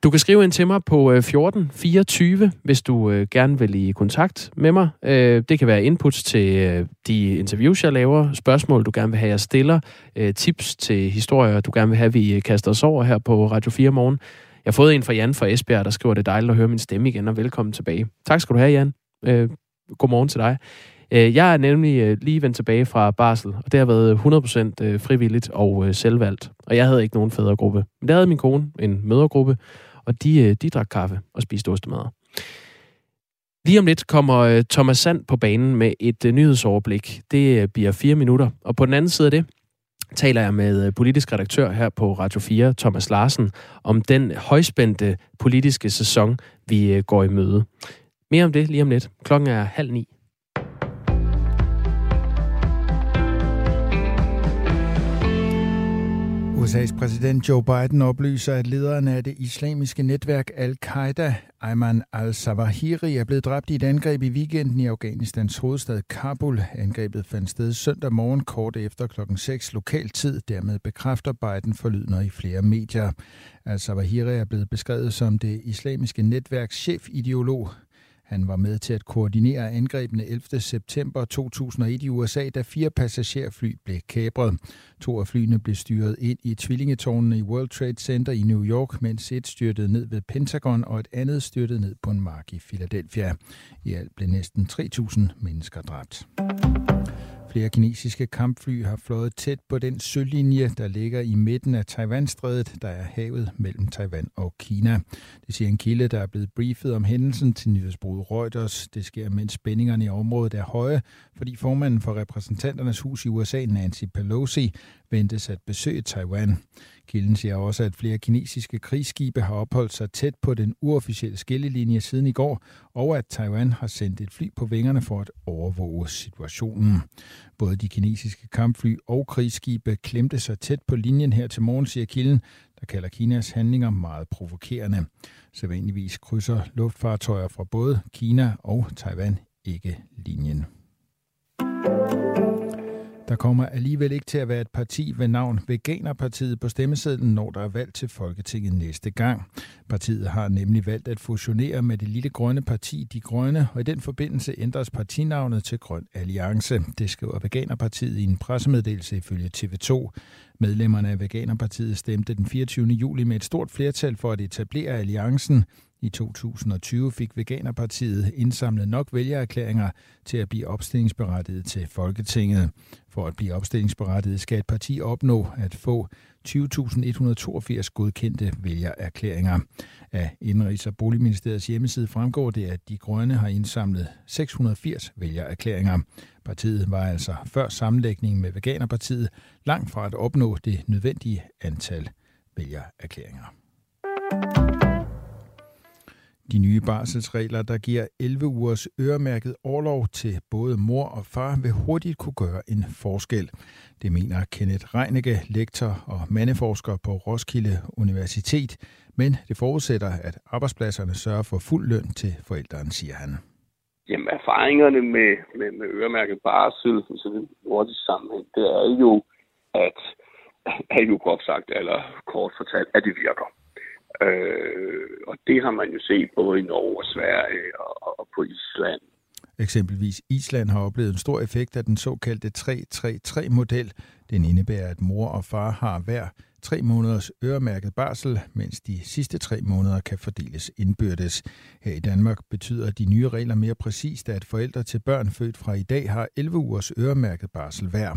Du kan skrive ind til mig på øh, 1424, hvis du øh, gerne vil i kontakt med mig. Øh, det kan være inputs til øh, de interviews, jeg laver, spørgsmål, du gerne vil have, jeg stiller, øh, tips til historier, du gerne vil have, vi øh, kaster os over her på Radio 4 morgen. Jeg har fået en fra Jan fra Esbjerg, der skriver, det er dejligt at høre min stemme igen, og velkommen tilbage. Tak skal du have, Jan. Øh, godmorgen til dig. Øh, jeg er nemlig øh, lige vendt tilbage fra barsel, og det har været øh, 100% frivilligt og selvvalgt. Og jeg havde ikke nogen fædregruppe. Men der havde min kone en mødergruppe, og de, de drak kaffe og spiste ostemad. Lige om lidt kommer Thomas Sand på banen med et nyhedsoverblik. Det bliver fire minutter. Og på den anden side af det, taler jeg med politisk redaktør her på Radio 4, Thomas Larsen, om den højspændte politiske sæson, vi går i møde. Mere om det lige om lidt. Klokken er halv ni. USA's præsident Joe Biden oplyser, at lederen af det islamiske netværk Al-Qaida, Ayman al-Zawahiri, er blevet dræbt i et angreb i weekenden i Afghanistans hovedstad Kabul. Angrebet fandt sted søndag morgen kort efter klokken 6 lokal tid. Dermed bekræfter Biden forlydende i flere medier. Al-Zawahiri er blevet beskrevet som det islamiske netværks chefideolog. Han var med til at koordinere angrebene 11. september 2001 i USA, da fire passagerfly blev kapret. To af flyene blev styret ind i tvillingetårnene i World Trade Center i New York, mens et styrtede ned ved Pentagon og et andet styrtede ned på en mark i Philadelphia. I alt blev næsten 3.000 mennesker dræbt. Flere kinesiske kampfly har fløjet tæt på den sølinje, der ligger i midten af Taiwanstrædet, der er havet mellem Taiwan og Kina. Det siger en kilde, der er blevet briefet om hændelsen til nyhedsbruget Reuters. Det sker, mens spændingerne i området er høje, fordi formanden for repræsentanternes hus i USA, Nancy Pelosi, ventes at besøge Taiwan. Kilden siger også, at flere kinesiske krigsskibe har opholdt sig tæt på den uofficielle skillelinje siden i går, og at Taiwan har sendt et fly på vingerne for at overvåge situationen. Både de kinesiske kampfly og krigsskibe klemte sig tæt på linjen her til morgen, siger kilden, der kalder Kinas handlinger meget provokerende. Sædvanligvis krydser luftfartøjer fra både Kina og Taiwan ikke linjen. Der kommer alligevel ikke til at være et parti ved navn Veganerpartiet på stemmesedlen, når der er valg til Folketinget næste gang. Partiet har nemlig valgt at fusionere med det lille grønne parti De Grønne, og i den forbindelse ændres partinavnet til Grøn Alliance. Det skriver Veganerpartiet i en pressemeddelelse ifølge TV2. Medlemmerne af Veganerpartiet stemte den 24. juli med et stort flertal for at etablere alliancen. I 2020 fik Veganerpartiet indsamlet nok vælgererklæringer til at blive opstillingsberettiget til Folketinget. For at blive opstillingsberettiget skal et parti opnå at få 20.182 godkendte vælgererklæringer. Af Indrigs- og Boligministeriets hjemmeside fremgår det, at De Grønne har indsamlet 680 vælgererklæringer. Partiet var altså før sammenlægningen med Veganerpartiet langt fra at opnå det nødvendige antal vælgererklæringer. De nye barselsregler, der giver 11 ugers øremærket overlov til både mor og far, vil hurtigt kunne gøre en forskel. Det mener Kenneth Reinicke, lektor og mandeforsker på Roskilde Universitet, men det forudsætter, at arbejdspladserne sørger for fuld løn til forældrene, siger han. Jamen, erfaringerne med, med, med øremærket barsel, så det nordisk sammenhæng, det er jo, at, er jo godt sagt, eller kort fortalt, at det virker. Øh, og det har man jo set både i Norge og Sverige og, og på Island. Eksempelvis Island har oplevet en stor effekt af den såkaldte 3-3-3-model. Den indebærer, at mor og far har hver tre måneders øremærket barsel, mens de sidste tre måneder kan fordeles indbyrdes. Her i Danmark betyder de nye regler mere præcist, at forældre til børn født fra i dag har 11 ugers øremærket barsel hver.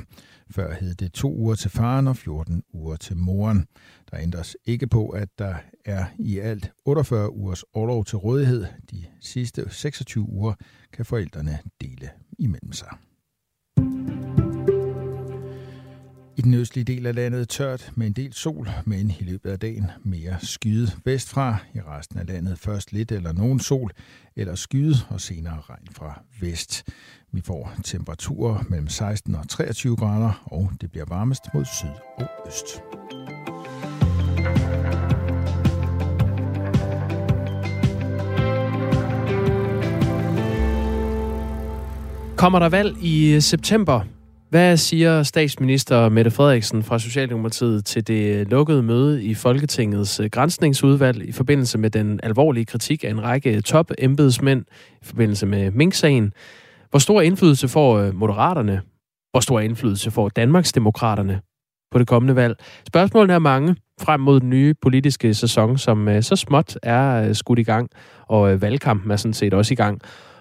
Før hed det to uger til faren og 14 uger til moren. Der ændres ikke på, at der er i alt 48 ugers overlov til rådighed. De sidste 26 uger kan forældrene dele imellem sig. Den østlige del af landet tørt med en del sol, men i løbet af dagen mere skyde vestfra. I resten af landet først lidt eller nogen sol, eller skyde og senere regn fra vest. Vi får temperaturer mellem 16 og 23 grader, og det bliver varmest mod syd og øst. Kommer der valg i september? Hvad siger statsminister Mette Frederiksen fra Socialdemokratiet til det lukkede møde i Folketingets øh, grænsningsudvalg i forbindelse med den alvorlige kritik af en række top embedsmænd i forbindelse med Mink-sagen? Hvor stor indflydelse får øh, Moderaterne? Hvor stor indflydelse får Danmarksdemokraterne på det kommende valg? Spørgsmålene er mange frem mod den nye politiske sæson, som øh, så småt er skudt i gang, og valgkampen er sådan set også i gang.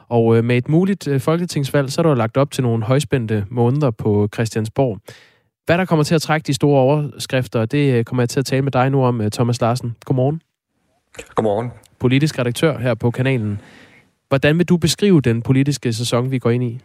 Og øh, med et muligt øh, folketingsvalg, så er der lagt op til nogle højspændte måneder på Christiansborg. Hvad der kommer til at trække de store overskrifter, det øh, kommer jeg til at tale med dig nu om, Thomas Larsen. Godmorgen. Godmorgen. Politisk redaktør her på kanalen. Hvordan vil du beskrive den politiske sæson, vi går ind i?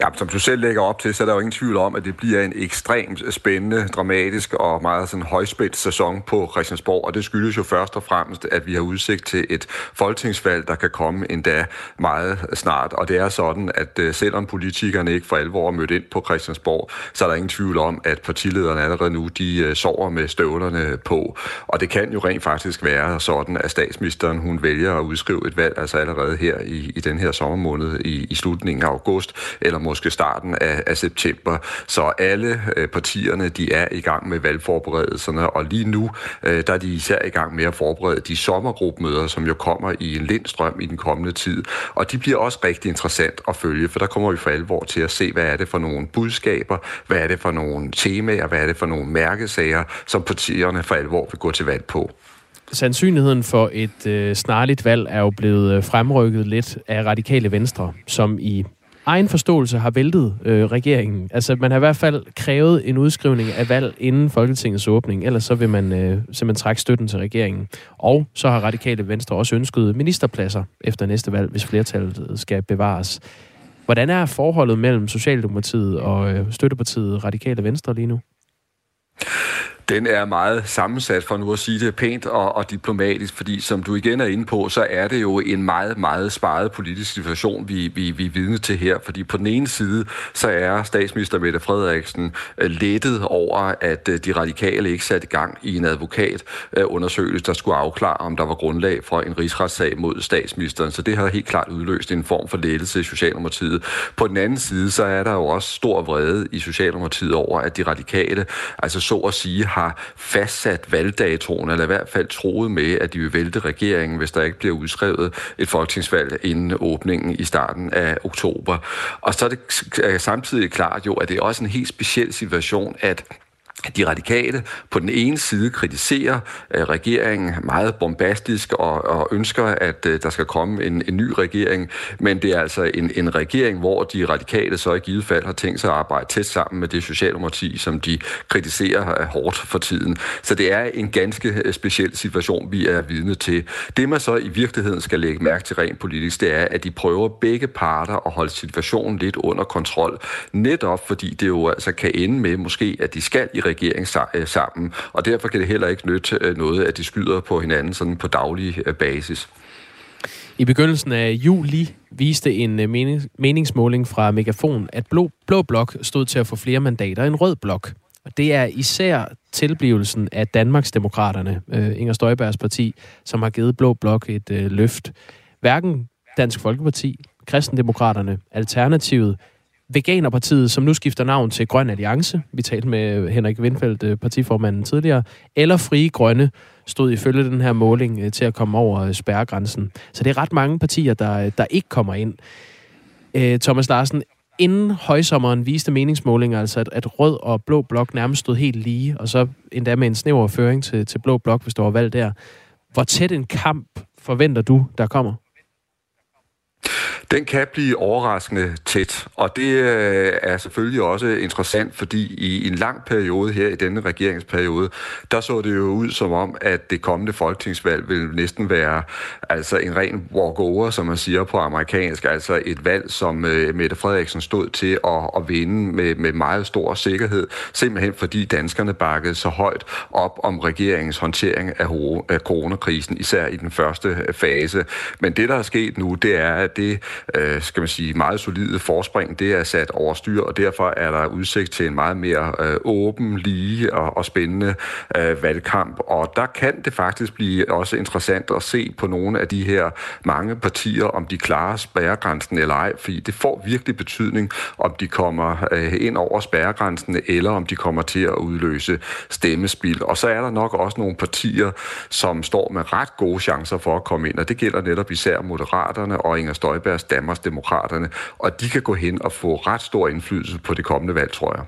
Ja, som du selv lægger op til, så er der jo ingen tvivl om, at det bliver en ekstremt spændende, dramatisk og meget sådan højspændt sæson på Christiansborg, og det skyldes jo først og fremmest, at vi har udsigt til et folketingsvalg, der kan komme endda meget snart. Og det er sådan, at øh, selvom politikerne ikke for alvor er mødt ind på Christiansborg, så er der ingen tvivl om, at partilederne allerede nu, de øh, sover med støvlerne på. Og det kan jo rent faktisk være sådan, at statsministeren, hun vælger at udskrive et valg, altså allerede her i, i den her sommermåned i, i slutningen af august, eller måske starten af, af september. Så alle øh, partierne, de er i gang med valgforberedelserne, og lige nu, øh, der er de især i gang med at forberede de sommergruppemøder, som jo kommer i en lindstrøm i den kommende tid. Og de bliver også rigtig interessant at følge, for der kommer vi for alvor til at se, hvad er det for nogle budskaber, hvad er det for nogle temaer, hvad er det for nogle mærkesager, som partierne for alvor vil gå til valg på. Sandsynligheden for et øh, snarligt valg er jo blevet øh, fremrykket lidt af radikale venstre, som i egen forståelse har væltet øh, regeringen. Altså, man har i hvert fald krævet en udskrivning af valg inden Folketingets åbning, ellers så vil man øh, simpelthen trække støtten til regeringen. Og så har radikale venstre også ønsket ministerpladser efter næste valg, hvis flertallet øh, skal bevares. Hvordan er forholdet mellem Socialdemokratiet og øh, støttepartiet Radikale Venstre lige nu? Den er meget sammensat, for nu at sige det pænt og, og diplomatisk, fordi som du igen er inde på, så er det jo en meget, meget sparet politisk situation, vi, vi, vi er vidne til her. Fordi på den ene side, så er statsminister Mette Frederiksen øh, lettet over, at øh, de radikale ikke satte gang i en advokatundersøgelse, der skulle afklare, om der var grundlag for en rigsretssag mod statsministeren. Så det har helt klart udløst en form for lettelse i Socialdemokratiet. På den anden side, så er der jo også stor vrede i Socialdemokratiet over, at de radikale, altså så at sige, har fastsat valgdatoen, eller i hvert fald troet med, at de vil vælte regeringen, hvis der ikke bliver udskrevet et folketingsvalg inden åbningen i starten af oktober. Og så er det samtidig klart jo, at det er også en helt speciel situation, at de radikale på den ene side kritiserer øh, regeringen meget bombastisk og, og ønsker, at øh, der skal komme en, en ny regering, men det er altså en, en regering, hvor de radikale så i givet fald har tænkt sig at arbejde tæt sammen med det socialdemokrati, som de kritiserer øh, hårdt for tiden. Så det er en ganske speciel situation, vi er vidne til. Det man så i virkeligheden skal lægge mærke til rent politisk, det er, at de prøver begge parter at holde situationen lidt under kontrol, netop fordi det jo altså kan ende med måske, at de skal i regering øh, sammen, og derfor kan det heller ikke nytte øh, noget, at de skyder på hinanden sådan på daglig øh, basis. I begyndelsen af juli viste en meningsmåling fra Megafon, at Blå, Blå Blok stod til at få flere mandater end Rød Blok. Og det er især tilblivelsen af Danmarksdemokraterne, øh, Inger Støjbergs parti, som har givet Blå Blok et øh, løft. Hverken Dansk Folkeparti, Kristendemokraterne, Alternativet Veganerpartiet, som nu skifter navn til Grøn Alliance, vi talte med Henrik Windfeldt, øh, partiformanden tidligere, eller Frie Grønne, stod ifølge den her måling øh, til at komme over øh, spærregrænsen. Så det er ret mange partier, der, der ikke kommer ind. Thomas Larsen, inden højsommeren viste meningsmålinger, altså at, at rød og blå blok nærmest stod helt lige, og så endda med en snæver føring til, til blå blok, hvis der var valg der. Hvor tæt en kamp forventer du, der kommer? Den kan blive overraskende tæt, og det øh, er selvfølgelig også interessant, fordi i en lang periode her i denne regeringsperiode, der så det jo ud som om, at det kommende folketingsvalg vil næsten være altså en ren walkover, som man siger på amerikansk, altså et valg, som øh, Mette Frederiksen stod til at, at vinde med, med meget stor sikkerhed, simpelthen fordi danskerne bakkede så højt op om regeringens håndtering af, af coronakrisen, især i den første øh, fase. Men det, der er sket nu, det er, at det øh, skal man sige, meget solide forspring, det er sat over styr, og derfor er der udsigt til en meget mere øh, åben, lige og, og spændende øh, valgkamp. Og der kan det faktisk blive også interessant at se på nogle af de her mange partier, om de klarer spærregrænsen eller ej, fordi det får virkelig betydning, om de kommer øh, ind over spærregrænsen, eller om de kommer til at udløse stemmespil. Og så er der nok også nogle partier, som står med ret gode chancer for at komme ind, og det gælder netop især Moderaterne og Inger Støjbergs Danmarksdemokraterne, og de kan gå hen og få ret stor indflydelse på det kommende valg, tror jeg.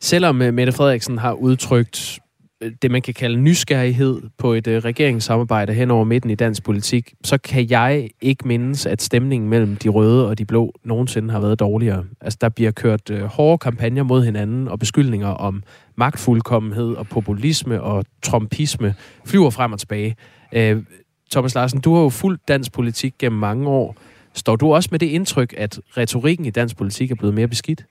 Selvom øh, Mette Frederiksen har udtrykt øh, det, man kan kalde nysgerrighed på et øh, regeringssamarbejde hen over midten i dansk politik, så kan jeg ikke mindes, at stemningen mellem de røde og de blå nogensinde har været dårligere. Altså, der bliver kørt hårde kampagner mod hinanden og beskyldninger om magtfuldkommenhed og populisme og trompisme flyver frem og tilbage. Thomas Larsen, du har jo fulgt dansk politik gennem mange år. Står du også med det indtryk, at retorikken i dansk politik er blevet mere beskidt?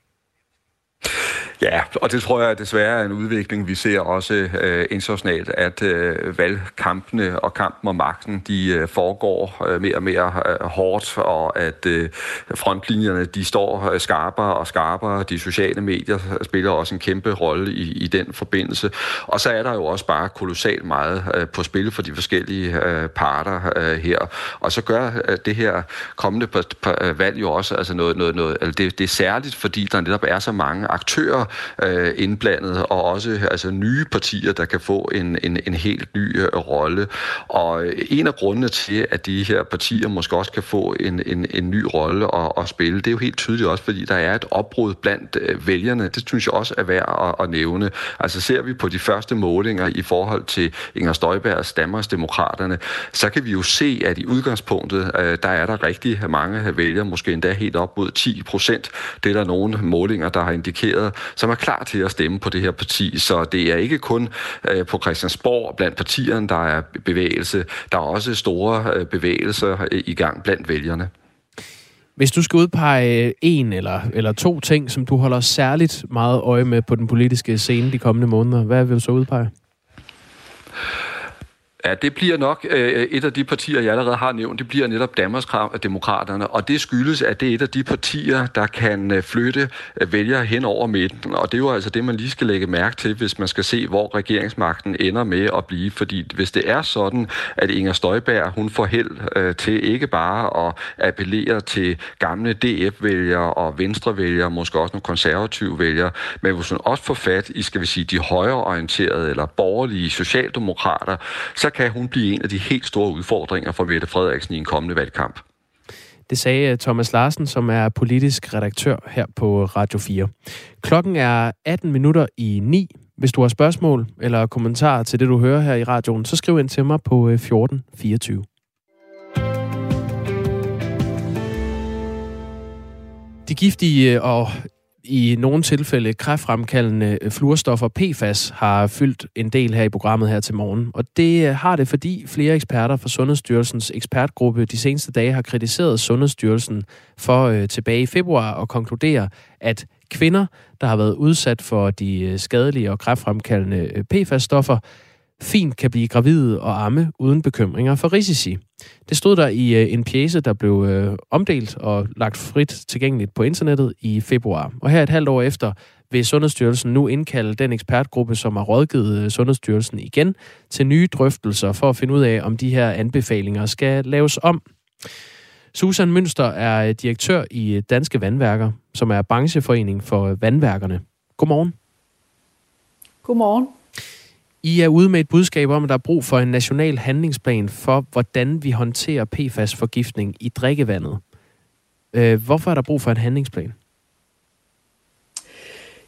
Ja, og det tror jeg desværre er en udvikling, vi ser også øh, internationalt, at øh, valgkampene og kampen om magten, de øh, foregår øh, mere og mere øh, hårdt, og at øh, frontlinjerne, de står øh, skarpere og skarpere. De sociale medier spiller også en kæmpe rolle i, i den forbindelse. Og så er der jo også bare kolossalt meget øh, på spil for de forskellige øh, parter øh, her. Og så gør øh, det her kommende øh, valg jo også altså noget, noget, noget altså det, det er særligt, fordi der netop er så mange aktører, øh, indblandet, og også altså, nye partier, der kan få en, en, en helt ny øh, rolle. Og øh, en af grundene til, at de her partier måske også kan få en, en, en ny rolle at, at spille, det er jo helt tydeligt også, fordi der er et opbrud blandt øh, vælgerne. Det synes jeg også er værd at, at nævne. Altså ser vi på de første målinger i forhold til Inger Støjbergs Danmarksdemokraterne, så kan vi jo se, at i udgangspunktet, øh, der er der rigtig mange vælgere, måske endda helt op mod 10 procent. Det er der nogle målinger, der har indikeret som er klar til at stemme på det her parti. Så det er ikke kun øh, på Christiansborg blandt partierne, der er bevægelse. Der er også store øh, bevægelser øh, i gang blandt vælgerne. Hvis du skal udpege øh, en eller, eller to ting, som du holder særligt meget øje med på den politiske scene de kommende måneder, hvad vil du så udpege? Ja, det bliver nok øh, et af de partier, jeg allerede har nævnt, det bliver netop Danmarksdemokraterne, og det skyldes, at det er et af de partier, der kan øh, flytte øh, vælgere hen over midten, og det er jo altså det, man lige skal lægge mærke til, hvis man skal se, hvor regeringsmagten ender med at blive, fordi hvis det er sådan, at Inger Støjberg, hun får held øh, til ikke bare at appellere til gamle DF-vælgere og venstrevælgere, måske også nogle konservative vælgere, men hvis hun også får fat i, skal vi sige, de højreorienterede eller borgerlige socialdemokrater, så kan hun blive en af de helt store udfordringer for Mette Frederiksen i en kommende valgkamp. Det sagde øh, Thomas Larsen, som er politisk redaktør her på Radio 4. Klokken er 18 minutter i 9. Hvis du har spørgsmål eller kommentarer til det, du hører her i radioen, så skriv ind til mig på øh, 1424. De giftige øh, og i nogle tilfælde kræftfremkaldende øh, fluorstoffer PFAS har fyldt en del her i programmet her til morgen. Og det øh, har det, fordi flere eksperter fra Sundhedsstyrelsens ekspertgruppe de seneste dage har kritiseret Sundhedsstyrelsen for øh, tilbage i februar at konkludere, at kvinder, der har været udsat for de øh, skadelige og kræftfremkaldende PFAS-stoffer, fint kan blive gravide og amme uden bekymringer for risici. Det stod der i øh, en pjæse, der blev øh, omdelt og lagt frit tilgængeligt på internettet i februar. Og her et halvt år efter vil Sundhedsstyrelsen nu indkalde den ekspertgruppe, som har rådgivet øh, Sundhedsstyrelsen igen, til nye drøftelser for at finde ud af, om de her anbefalinger skal laves om. Susan Mønster er øh, direktør i øh, Danske Vandværker, som er brancheforening for vandværkerne. Godmorgen. Godmorgen. I er ude med et budskab om, at der er brug for en national handlingsplan for, hvordan vi håndterer PFAS-forgiftning i drikkevandet. Øh, hvorfor er der brug for en handlingsplan?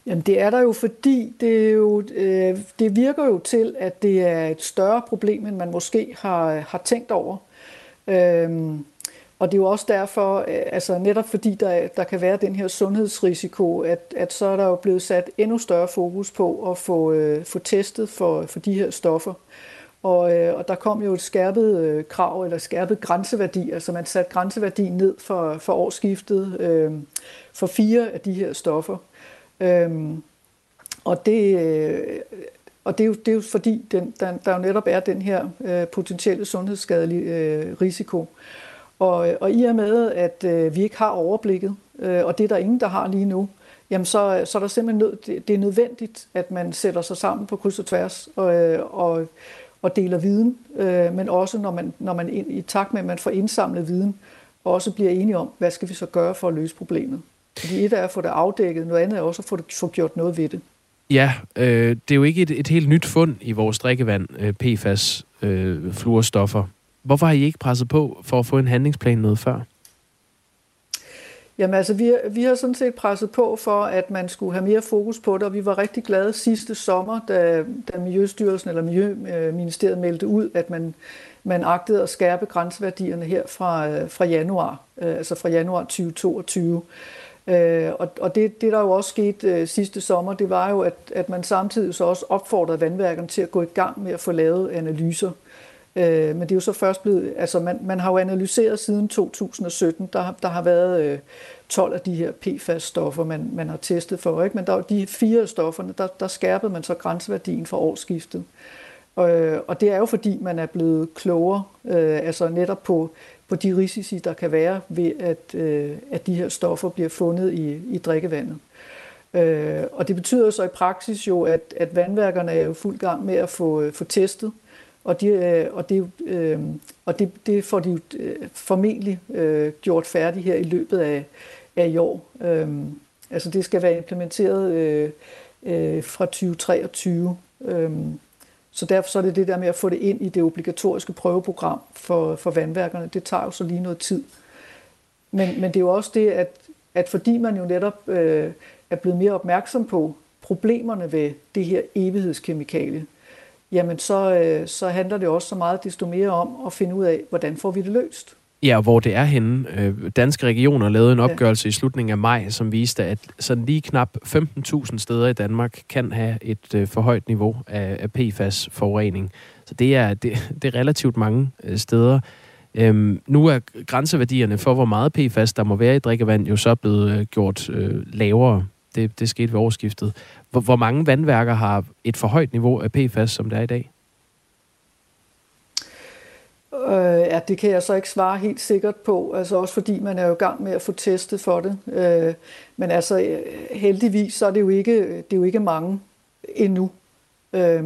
Jamen det er der jo, fordi det, er jo, øh, det virker jo til, at det er et større problem, end man måske har, har tænkt over. Øh, og det er jo også derfor, øh, altså netop fordi der, der kan være den her sundhedsrisiko, at, at så er der jo blevet sat endnu større fokus på at få, øh, få testet for, for de her stoffer. Og, øh, og der kom jo et skærpet øh, krav, eller skærpet grænseværdi, altså man satte grænseværdien ned for, for årsskiftet øh, for fire af de her stoffer. Øh, og det, øh, og det er jo, det er jo fordi, den, der, der jo netop er den her øh, potentielle sundhedsskadelige øh, risiko. Og, øh, og i og med, at øh, vi ikke har overblikket, øh, og det er der ingen, der har lige nu, jamen så, så er der simpelthen nød, det, det er nødvendigt, at man sætter sig sammen på kryds og tværs og, øh, og, og deler viden, øh, men også når man, når man ind, i takt med, at man får indsamlet viden, også bliver enige om, hvad skal vi så gøre for at løse problemet. Fordi et er at få det afdækket, noget andet er også at få, det, få gjort noget ved det. Ja, øh, det er jo ikke et, et helt nyt fund i vores drikkevand, øh, PFAS, øh, fluorstoffer. Hvorfor har I ikke presset på for at få en handlingsplan noget før? Jamen altså, vi, vi har sådan set presset på for, at man skulle have mere fokus på det, og vi var rigtig glade sidste sommer, da, da Miljøstyrelsen eller Miljøministeriet øh, meldte ud, at man, man agtede at skærpe grænseværdierne her fra, øh, fra januar, øh, altså fra januar 2022. Og og det, det, der jo også skete sidste sommer, det var jo, at, at man samtidig så også opfordrede vandværkerne til at gå i gang med at få lavet analyser Øh, men det er jo så først blevet, altså man, man har jo analyseret siden 2017, der, der har været øh, 12 af de her PFAS-stoffer, man, man har testet for, ikke? men der, de fire af stofferne, der, der skærpede man så grænseværdien for årsskiftet. Øh, og det er jo fordi, man er blevet klogere, øh, altså netop på, på de risici, der kan være ved, at, øh, at de her stoffer bliver fundet i, i drikkevandet. Øh, og det betyder så i praksis jo, at, at vandværkerne er jo fuld gang med at få, øh, få testet, og, de, øh, og, det, øh, og det, det får de jo øh, formentlig øh, gjort færdigt her i løbet af, af i år. Øh, altså det skal være implementeret øh, øh, fra 2023. Øh, så derfor så er det det der med at få det ind i det obligatoriske prøveprogram for, for vandværkerne. Det tager jo så lige noget tid. Men, men det er jo også det, at, at fordi man jo netop øh, er blevet mere opmærksom på problemerne ved det her evighedskemikalie, jamen så, øh, så handler det også så meget desto mere om at finde ud af, hvordan får vi det løst. Ja, og hvor det er henne. Øh, danske regioner lavede en opgørelse ja. i slutningen af maj, som viste, at sådan lige knap 15.000 steder i Danmark kan have et øh, for højt niveau af, PFAS-forurening. Så det er, det, det er relativt mange steder. Øhm, nu er grænseværdierne for, hvor meget PFAS der må være i drikkevand, jo så blevet gjort øh, lavere. Det, det skete ved årsskiftet. Hvor, hvor mange vandværker har et for højt niveau af PFAS, som det er i dag? Øh, ja, det kan jeg så ikke svare helt sikkert på, altså også fordi man er jo i gang med at få testet for det. Øh, men altså heldigvis så er det jo ikke, det er jo ikke mange endnu. Øh,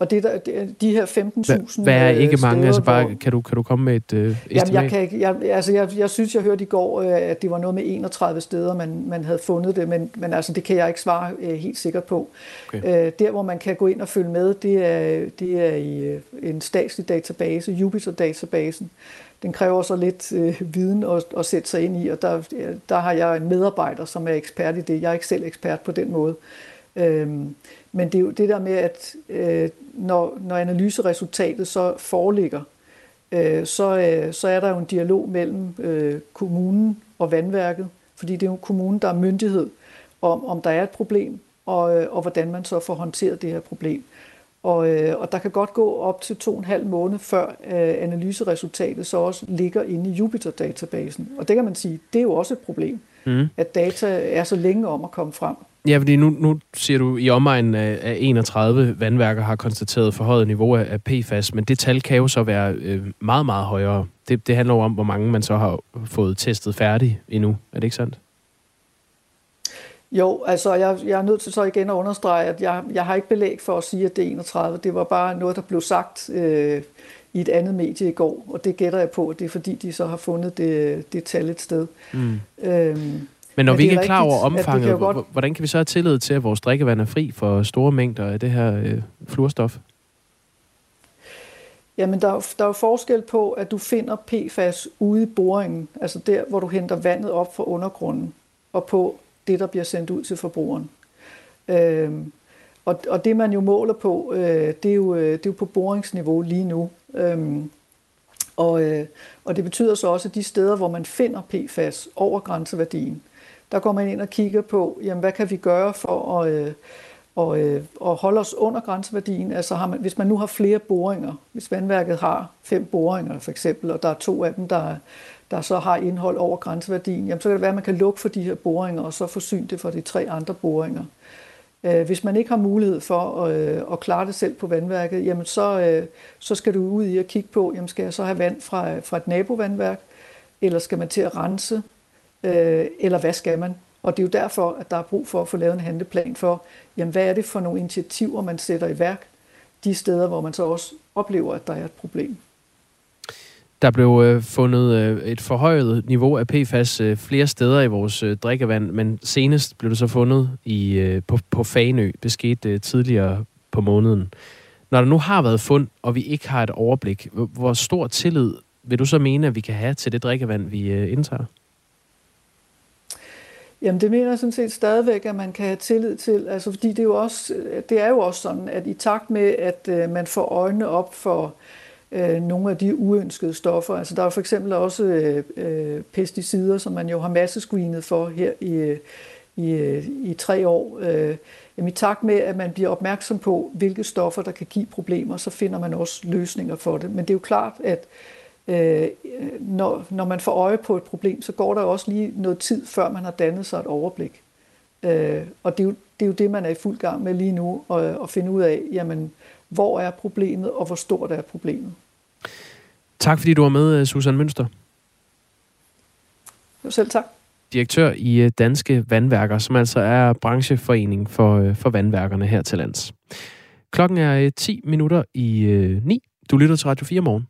og det der, de her 15.000 Hvad er ikke øh, mange? Altså bare, kan, du, kan du komme med et øh, Jamen, jeg, kan, jeg, altså, jeg, jeg synes, jeg hørte i går, øh, at det var noget med 31 steder, man, man havde fundet det, men, men altså, det kan jeg ikke svare øh, helt sikkert på. Okay. Øh, der, hvor man kan gå ind og følge med, det er, det er i øh, en statslig database, Jupiter-databasen. Den kræver så lidt øh, viden at, at sætte sig ind i, og der, der har jeg en medarbejder, som er ekspert i det. Jeg er ikke selv ekspert på den måde. Øhm, men det er jo det der med, at øh, når, når analyseresultatet så foreligger, øh, så, øh, så er der jo en dialog mellem øh, kommunen og vandværket, fordi det er jo kommunen, der er myndighed om, om der er et problem, og, øh, og hvordan man så får håndteret det her problem. Og, øh, og der kan godt gå op til to og en halv måned, før øh, analyseresultatet så også ligger inde i Jupiter-databasen. Og det kan man sige, det er jo også et problem, mm. at data er så længe om at komme frem. Ja, fordi nu, nu siger du, i omegnen af 31 vandværker har konstateret forhøjet niveau af PFAS, men det tal kan jo så være øh, meget, meget højere. Det, det handler jo om, hvor mange man så har fået testet færdigt endnu. Er det ikke sandt? Jo, altså jeg, jeg er nødt til så igen at understrege, at jeg, jeg har ikke belæg for at sige, at det er 31. Det var bare noget, der blev sagt øh, i et andet medie i går, og det gætter jeg på, at det er fordi, de så har fundet det, det tal et sted. Mm. Øhm, men når vi ikke er klar over omfanget, kan godt... hvordan kan vi så have tillid til, at vores drikkevand er fri for store mængder af det her øh, fluorstof? Jamen, der, der er jo forskel på, at du finder PFAS ude i boringen, altså der, hvor du henter vandet op fra undergrunden, og på det, der bliver sendt ud til forbrugeren. Øhm, og, og det, man jo måler på, øh, det, er jo, øh, det er jo på boringsniveau lige nu. Øhm, og, øh, og det betyder så også, at de steder, hvor man finder PFAS over grænseværdien, der går man ind og kigger på, jamen, hvad kan vi gøre for at, øh, og, øh, og holde os under grænseværdien. Altså har man, hvis man nu har flere boringer, hvis vandværket har fem boringer for eksempel, og der er to af dem, der, der så har indhold over grænseværdien, jamen, så kan det være, at man kan lukke for de her boringer, og så forsyne det for de tre andre boringer. Øh, hvis man ikke har mulighed for at, at klare det selv på vandværket, jamen så, øh, så skal du ud i at kigge på, jamen skal jeg så have vand fra, fra et nabovandværk, eller skal man til at rense, øh, eller hvad skal man? Og det er jo derfor, at der er brug for at få lavet en handleplan for, jamen hvad er det for nogle initiativer, man sætter i værk de steder, hvor man så også oplever, at der er et problem. Der blev øh, fundet øh, et forhøjet niveau af PFAS øh, flere steder i vores øh, drikkevand, men senest blev det så fundet i, øh, på, på Fanø. Det skete øh, tidligere på måneden. Når der nu har været fund, og vi ikke har et overblik, hvor stor tillid vil du så mene, at vi kan have til det drikkevand, vi øh, indtager? Jamen det mener jeg sådan set stadigvæk, at man kan have tillid til, altså fordi det er jo også, det er jo også sådan, at i takt med, at øh, man får øjnene op for øh, nogle af de uønskede stoffer, altså der er for eksempel også øh, øh, pesticider, som man jo har massescreenet for her i, i, i tre år, øh, jamen, i takt med, at man bliver opmærksom på, hvilke stoffer, der kan give problemer, så finder man også løsninger for det. Men det er jo klart, at øh, når, når man får øje på et problem, så går der også lige noget tid, før man har dannet sig et overblik. Øh, og det er, jo, det er jo det, man er i fuld gang med lige nu, at, at finde ud af, jamen, hvor er problemet, og hvor stort er problemet. Tak fordi du var med, Susan Mønster. Jo, selv tak. Direktør i øh, Danske Vandværker, som altså er brancheforening for, øh, for vandværkerne her til lands. Klokken er 10 øh, minutter i 9. Du lytter til Radio 4 morgen.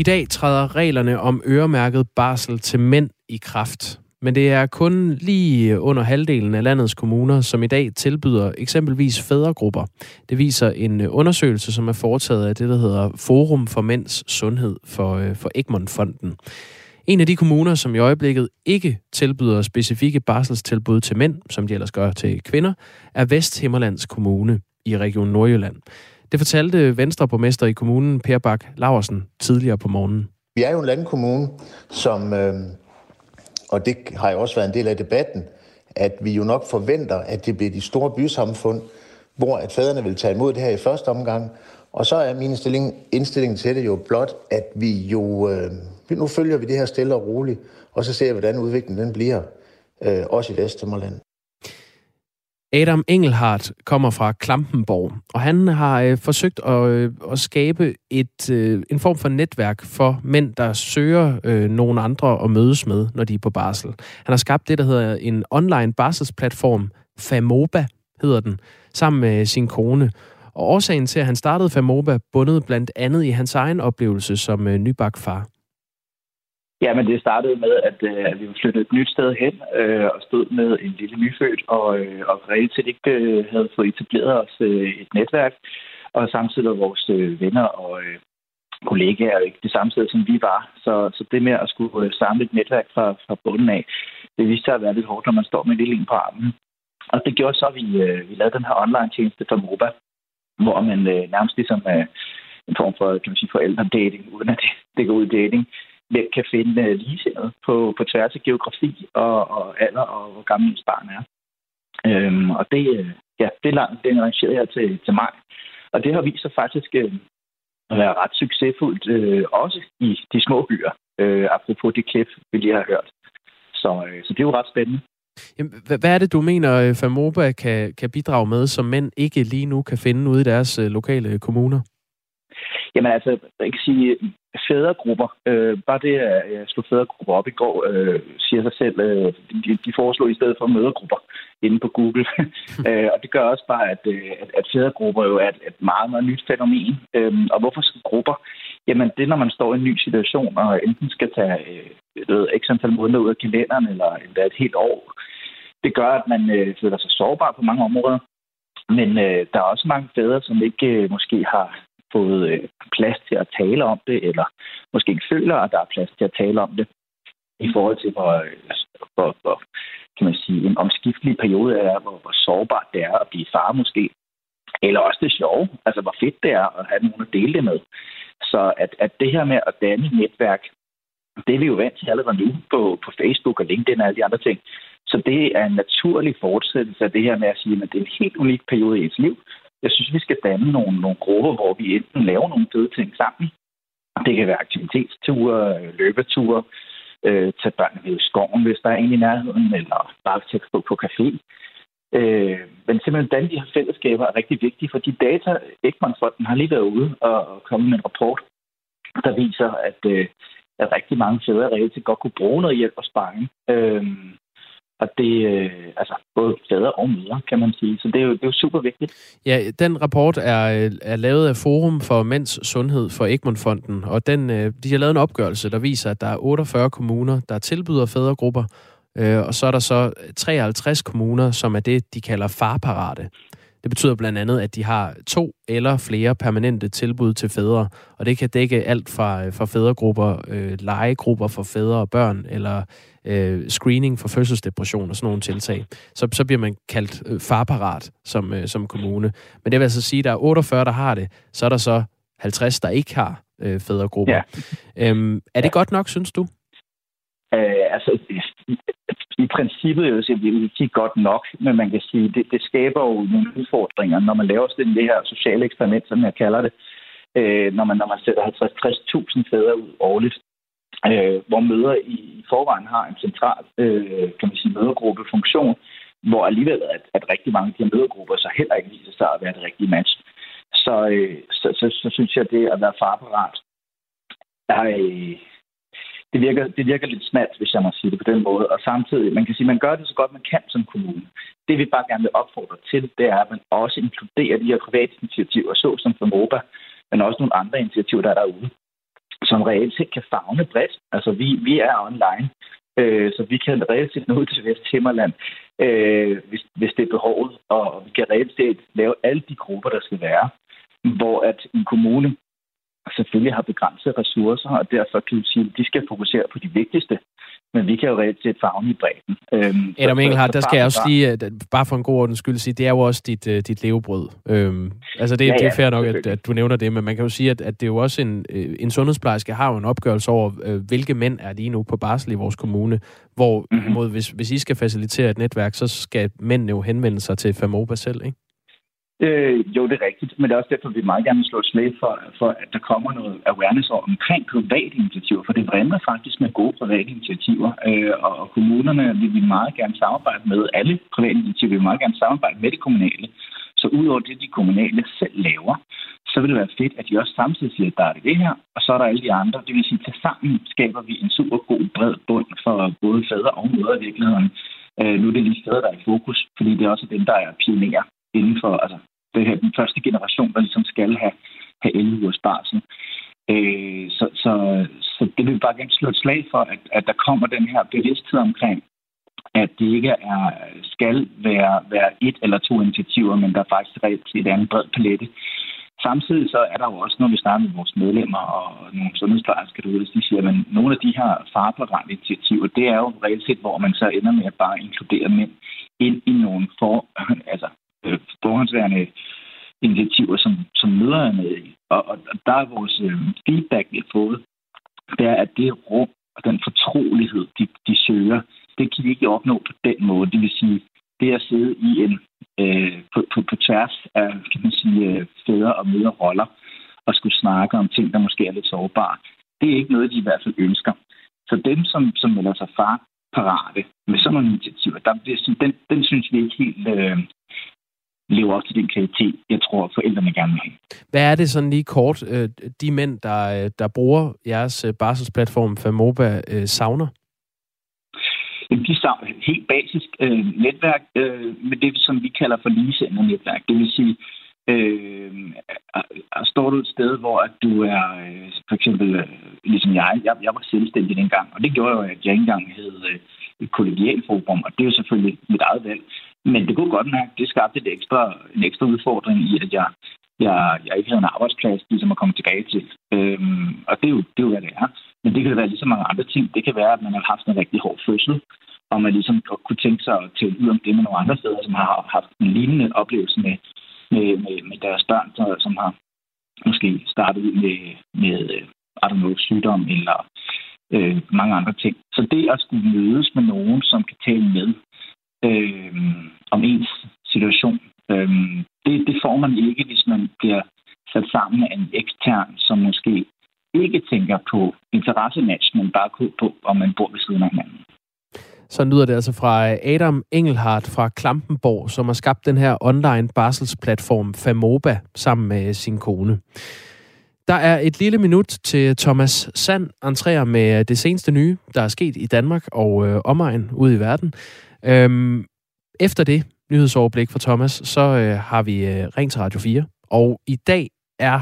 I dag træder reglerne om øremærket barsel til mænd i kraft. Men det er kun lige under halvdelen af landets kommuner, som i dag tilbyder eksempelvis fædregrupper. Det viser en undersøgelse, som er foretaget af det, der hedder Forum for Mænds Sundhed for, øh, for Egmont-fonden. En af de kommuner, som i øjeblikket ikke tilbyder specifikke barselstilbud til mænd, som de ellers gør til kvinder, er Vesthimmerlands Kommune i Region Nordjylland. Det fortalte Venstreborgmester i kommunen, Per Bak Laversen, tidligere på morgenen. Vi er jo en landkommune, som, øh, og det har jo også været en del af debatten, at vi jo nok forventer, at det bliver de store bysamfund, hvor at fædrene vil tage imod det her i første omgang. Og så er min stilling, indstilling til det jo blot, at vi jo, øh, nu følger vi det her stille og roligt, og så ser vi, hvordan udviklingen den bliver, øh, også i Vestjylland. Adam Engelhardt kommer fra Klampenborg, og han har øh, forsøgt at, øh, at skabe et, øh, en form for netværk for mænd, der søger øh, nogle andre at mødes med, når de er på barsel. Han har skabt det, der hedder en online barselsplatform, Famoba hedder den, sammen med sin kone. Og årsagen til, at han startede Famoba, bundet blandt andet i hans egen oplevelse som øh, nybagt far. Ja, men det startede med, at, øh, at vi flyttede et nyt sted hen øh, og stod med en lille nyfødt, og, øh, og reelt set ikke øh, havde fået etableret os øh, et netværk. Og samtidig var vores øh, venner og øh, kollegaer ikke det samme sted, som vi var. Så, så det med at skulle øh, samle et netværk fra, fra bunden af, det viste sig at være lidt hårdt, når man står med en lille en på armen. Og det gjorde så, at vi, øh, vi lavede den her online-tjeneste for MOBA, hvor man øh, nærmest ligesom øh, en form for, kan man sige, forældre-dating, uden at det, det går ud i dating, hvem kan finde uh, ligesindet på, på tværs af geografi og, og alder og hvor gammel ens barn er. Øhm, og det, øh, ja, det er langt, det arrangeret her til, til maj. Og det har vist sig faktisk øh, at være ret succesfuldt, øh, også i de små byer, øh, apropos det klip, vi lige har hørt. Så, øh, så det er jo ret spændende. Jamen, hvad er det, du mener, øh, Famoba kan, kan bidrage med, som mænd ikke lige nu kan finde ude i deres øh, lokale kommuner? Jamen altså, jeg kan sige, fædregrupper, øh, bare det, at jeg slog fædregrupper op i går, øh, siger sig selv, øh, de, de foreslog i stedet for mødergrupper inde på Google. øh, og det gør også bare, at, øh, at, at fædregrupper jo er et, et meget, meget nyt fænomen. Øh, og hvorfor skal grupper? Jamen, det er, når man står i en ny situation, og enten skal tage øh, ved, x antal måneder ud af kalenderen, eller endda et helt år. Det gør, at man øh, føler sig sårbar på mange områder. Men øh, der er også mange fædre, som ikke øh, måske har fået øh, plads til at tale om det, eller måske ikke føler, at der er plads til at tale om det, i forhold til, hvor, øh, hvor, hvor kan man sige, en omskiftelig periode er, hvor, hvor sårbart det er at blive far måske. Eller også det sjove, altså hvor fedt det er at have nogen at dele det med. Så at, at det her med at danne netværk, det er vi jo vant til allerede nu på, på Facebook og LinkedIn og alle de andre ting. Så det er en naturlig fortsættelse af det her med at sige, at det er en helt unik periode i ens liv, jeg synes, vi skal danne nogle, nogle grupper, hvor vi enten laver nogle fede ting sammen. Det kan være aktivitetsture, øh, løbeture, øh, tage børnene ved skoven, hvis der er en i nærheden, eller bare tage på, på café. Øh, men simpelthen danne de her fællesskaber er rigtig vigtige, fordi data, Ekmanfonden har lige været ude og kommet med en rapport, der viser, at, øh, at rigtig mange fædre reelt godt kunne bruge noget hjælp og sparring. Øh, og det øh, altså både fædre og mødre, kan man sige. Så det er jo, det er jo super vigtigt. Ja, den rapport er, øh, er lavet af Forum for Mænds Sundhed for Egmont-fonden, og den, øh, de har lavet en opgørelse, der viser, at der er 48 kommuner, der tilbyder fædregrupper, øh, og så er der så 53 kommuner, som er det, de kalder farparate. Det betyder blandt andet, at de har to eller flere permanente tilbud til fædre, og det kan dække alt fra, øh, fra fædregrupper, øh, legegrupper for fædre og børn, eller øh, screening for fødselsdepression og sådan nogle tiltag. Så, så bliver man kaldt øh, farparat som, øh, som kommune. Men det vil altså sige, at der er 48, der har det, så er der så 50, der ikke har øh, fædregrupper. Ja. Øhm, er det ja. godt nok, synes du? Øh, altså, i princippet vil sige, jeg vil sige godt nok, men man kan sige, det, det skaber jo nogle udfordringer, når man laver sådan det her sociale eksperiment, som jeg kalder det, øh, når, man, når man sætter 50-60.000 fædre ud årligt, øh, hvor møder i, forvejen har en central øh, kan man sige, mødergruppefunktion, hvor alligevel at, at rigtig mange af de her mødergrupper så heller ikke viser sig at være det rigtige match. Så, øh, så, så, så synes jeg, at det at være farparat er, øh, det virker, det virker lidt smalt, hvis jeg må sige det på den måde. Og samtidig, man kan sige, at man gør det så godt, man kan som kommune. Det vi bare gerne vil opfordre til, det er, at man også inkluderer de her private initiativer, såsom for MOBA, men også nogle andre initiativer, der er derude, som reelt set kan fagne bredt. Altså, vi, vi er online, øh, så vi kan reelt set nå ud til Vesthimmerland, øh, hvis, hvis det er behovet, og vi kan reelt set lave alle de grupper, der skal være, hvor at en kommune selvfølgelig har begrænsede ressourcer, og derfor kan vi sige, at de skal fokusere på de vigtigste. Men vi kan jo reelt set farve i bredden. Øhm, Adam Engelhardt, der skal jeg også lige, at, bare for en god ordens skyld sige, det er jo også dit, uh, dit levebrød. Øhm, altså det, ja, ja, det er fair nok, at, at du nævner det, men man kan jo sige, at, at det er jo også en, øh, en sundhedsplejerske har jo en opgørelse over, hvilke mænd er lige nu på barsel i vores kommune, hvor mm-hmm. mod, hvis, hvis I skal facilitere et netværk, så skal mændene jo henvende sig til FAMOBA selv, ikke? Øh, jo, det er rigtigt, men det er også derfor, vi meget gerne vil slå et slag for, for, at der kommer noget awareness omkring private initiativer, for det vrimler faktisk med gode private initiativer, øh, og, kommunerne vil vi meget gerne samarbejde med, alle private initiativer vil vi meget gerne samarbejde med de kommunale, så udover det, de kommunale selv laver, så vil det være fedt, at de også samtidig siger, at der er det her, og så er der alle de andre. Det vil sige, at sammen skaber vi en super god, bred bund for både fædre og mødre i virkeligheden. Øh, nu er det lige fædre, der er i fokus, fordi det er også dem, der er pionerer inden for, altså det her, den første generation, der ligesom skal have, have 11 ugers barsel. Øh, så, så, så det vil vi bare gerne slå et slag for, at, at der kommer den her bevidsthed omkring, at det ikke er, skal være, være et eller to initiativer, men der er faktisk reelt set en bred palette. Samtidig så er der jo også, når vi snakker med vores medlemmer og nogle sundhedsplejersker derude, de siger, at nogle af de her farberande initiativer, det er jo reelt set, hvor man så ender med at bare inkludere mænd ind i nogle for, altså øh, forhåndsværende initiativer, som, som møder er med i. Og, og der er vores øh, feedback, vi har fået, det er, at det rum og den fortrolighed, de, de søger, det kan vi ikke opnå på den måde. Det vil sige, det at sidde i en øh, på, på, på tværs af kan man sige, øh, fædre og møder roller og skulle snakke om ting, der måske er lidt sårbare, det er ikke noget, de i hvert fald ønsker. Så dem, som, som melder sig far parate med sådan nogle initiativer, der, den, den synes vi ikke helt øh, lever op til den kvalitet, jeg tror, forældrene gerne vil have. Hvad er det sådan lige kort, øh, de mænd, der, øh, der bruger jeres øh, barselsplatform Famoba, savner? De savner helt basisk øh, netværk øh, med det, som vi kalder for ligesendende netværk. Det vil sige, øh, står du et sted, hvor at du er, øh, for eksempel, øh, ligesom jeg, jeg, jeg var selvstændig dengang, og det gjorde jo, at jeg ikke engang hed øh, et kollegialforum, og det er jo selvfølgelig mit eget valg. Men det kunne godt mærke, at det skabte et ekstra, en ekstra udfordring i, at jeg, jeg, jeg ikke havde en arbejdsplads ligesom at komme tilbage til. Øhm, og det er, jo, det er jo, hvad det er. Men det kan være lige så mange andre ting. Det kan være, at man har haft en rigtig hård fødsel, og man ligesom kunne tænke sig at tænke ud om det med nogle andre steder, som har haft en lignende oplevelse med, med, med, med deres børn, som har måske startet ud med, med øh, I don't know, sygdom eller øh, mange andre ting. Så det at skulle mødes med nogen, som kan tale med øh, om ens situation, øh, det, det får man ikke, hvis man bliver sat sammen med en ekstern, som måske ikke tænker på interessematch, men bare på, om man bor ved siden af hinanden. Så lyder det altså fra øh, Adam Engelhardt fra Klampenborg, som har skabt den her online barselsplatform Famoba sammen med øh, sin kone. Der er et lille minut til Thomas Sand entrerer med øh, det seneste nye, der er sket i Danmark og øh, omegn ude i verden. Øhm, efter det nyhedsoverblik fra Thomas, så øh, har vi øh, ringt til Radio 4, og i dag er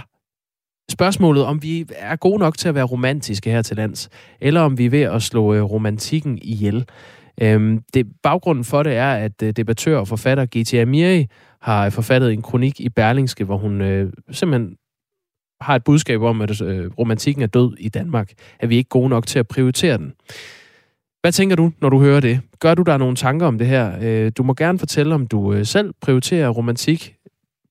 spørgsmålet, om vi er gode nok til at være romantiske her til lands, eller om vi er ved at slå øh, romantikken ihjel. Øhm, det, baggrunden for det er, at øh, debattør og forfatter G.T. Amiri har forfattet en kronik i Berlingske, hvor hun øh, simpelthen har et budskab om, at øh, romantikken er død i Danmark. At vi ikke gode nok til at prioritere den. Hvad tænker du, når du hører det? Gør du der nogle tanker om det her? Øh, du må gerne fortælle, om du øh, selv prioriterer romantik,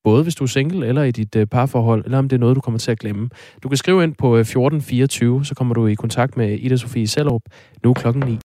både hvis du er single eller i dit øh, parforhold, eller om det er noget, du kommer til at glemme. Du kan skrive ind på øh, 1424, så kommer du i kontakt med Ida Sofie Sellerup. Nu klokken 9.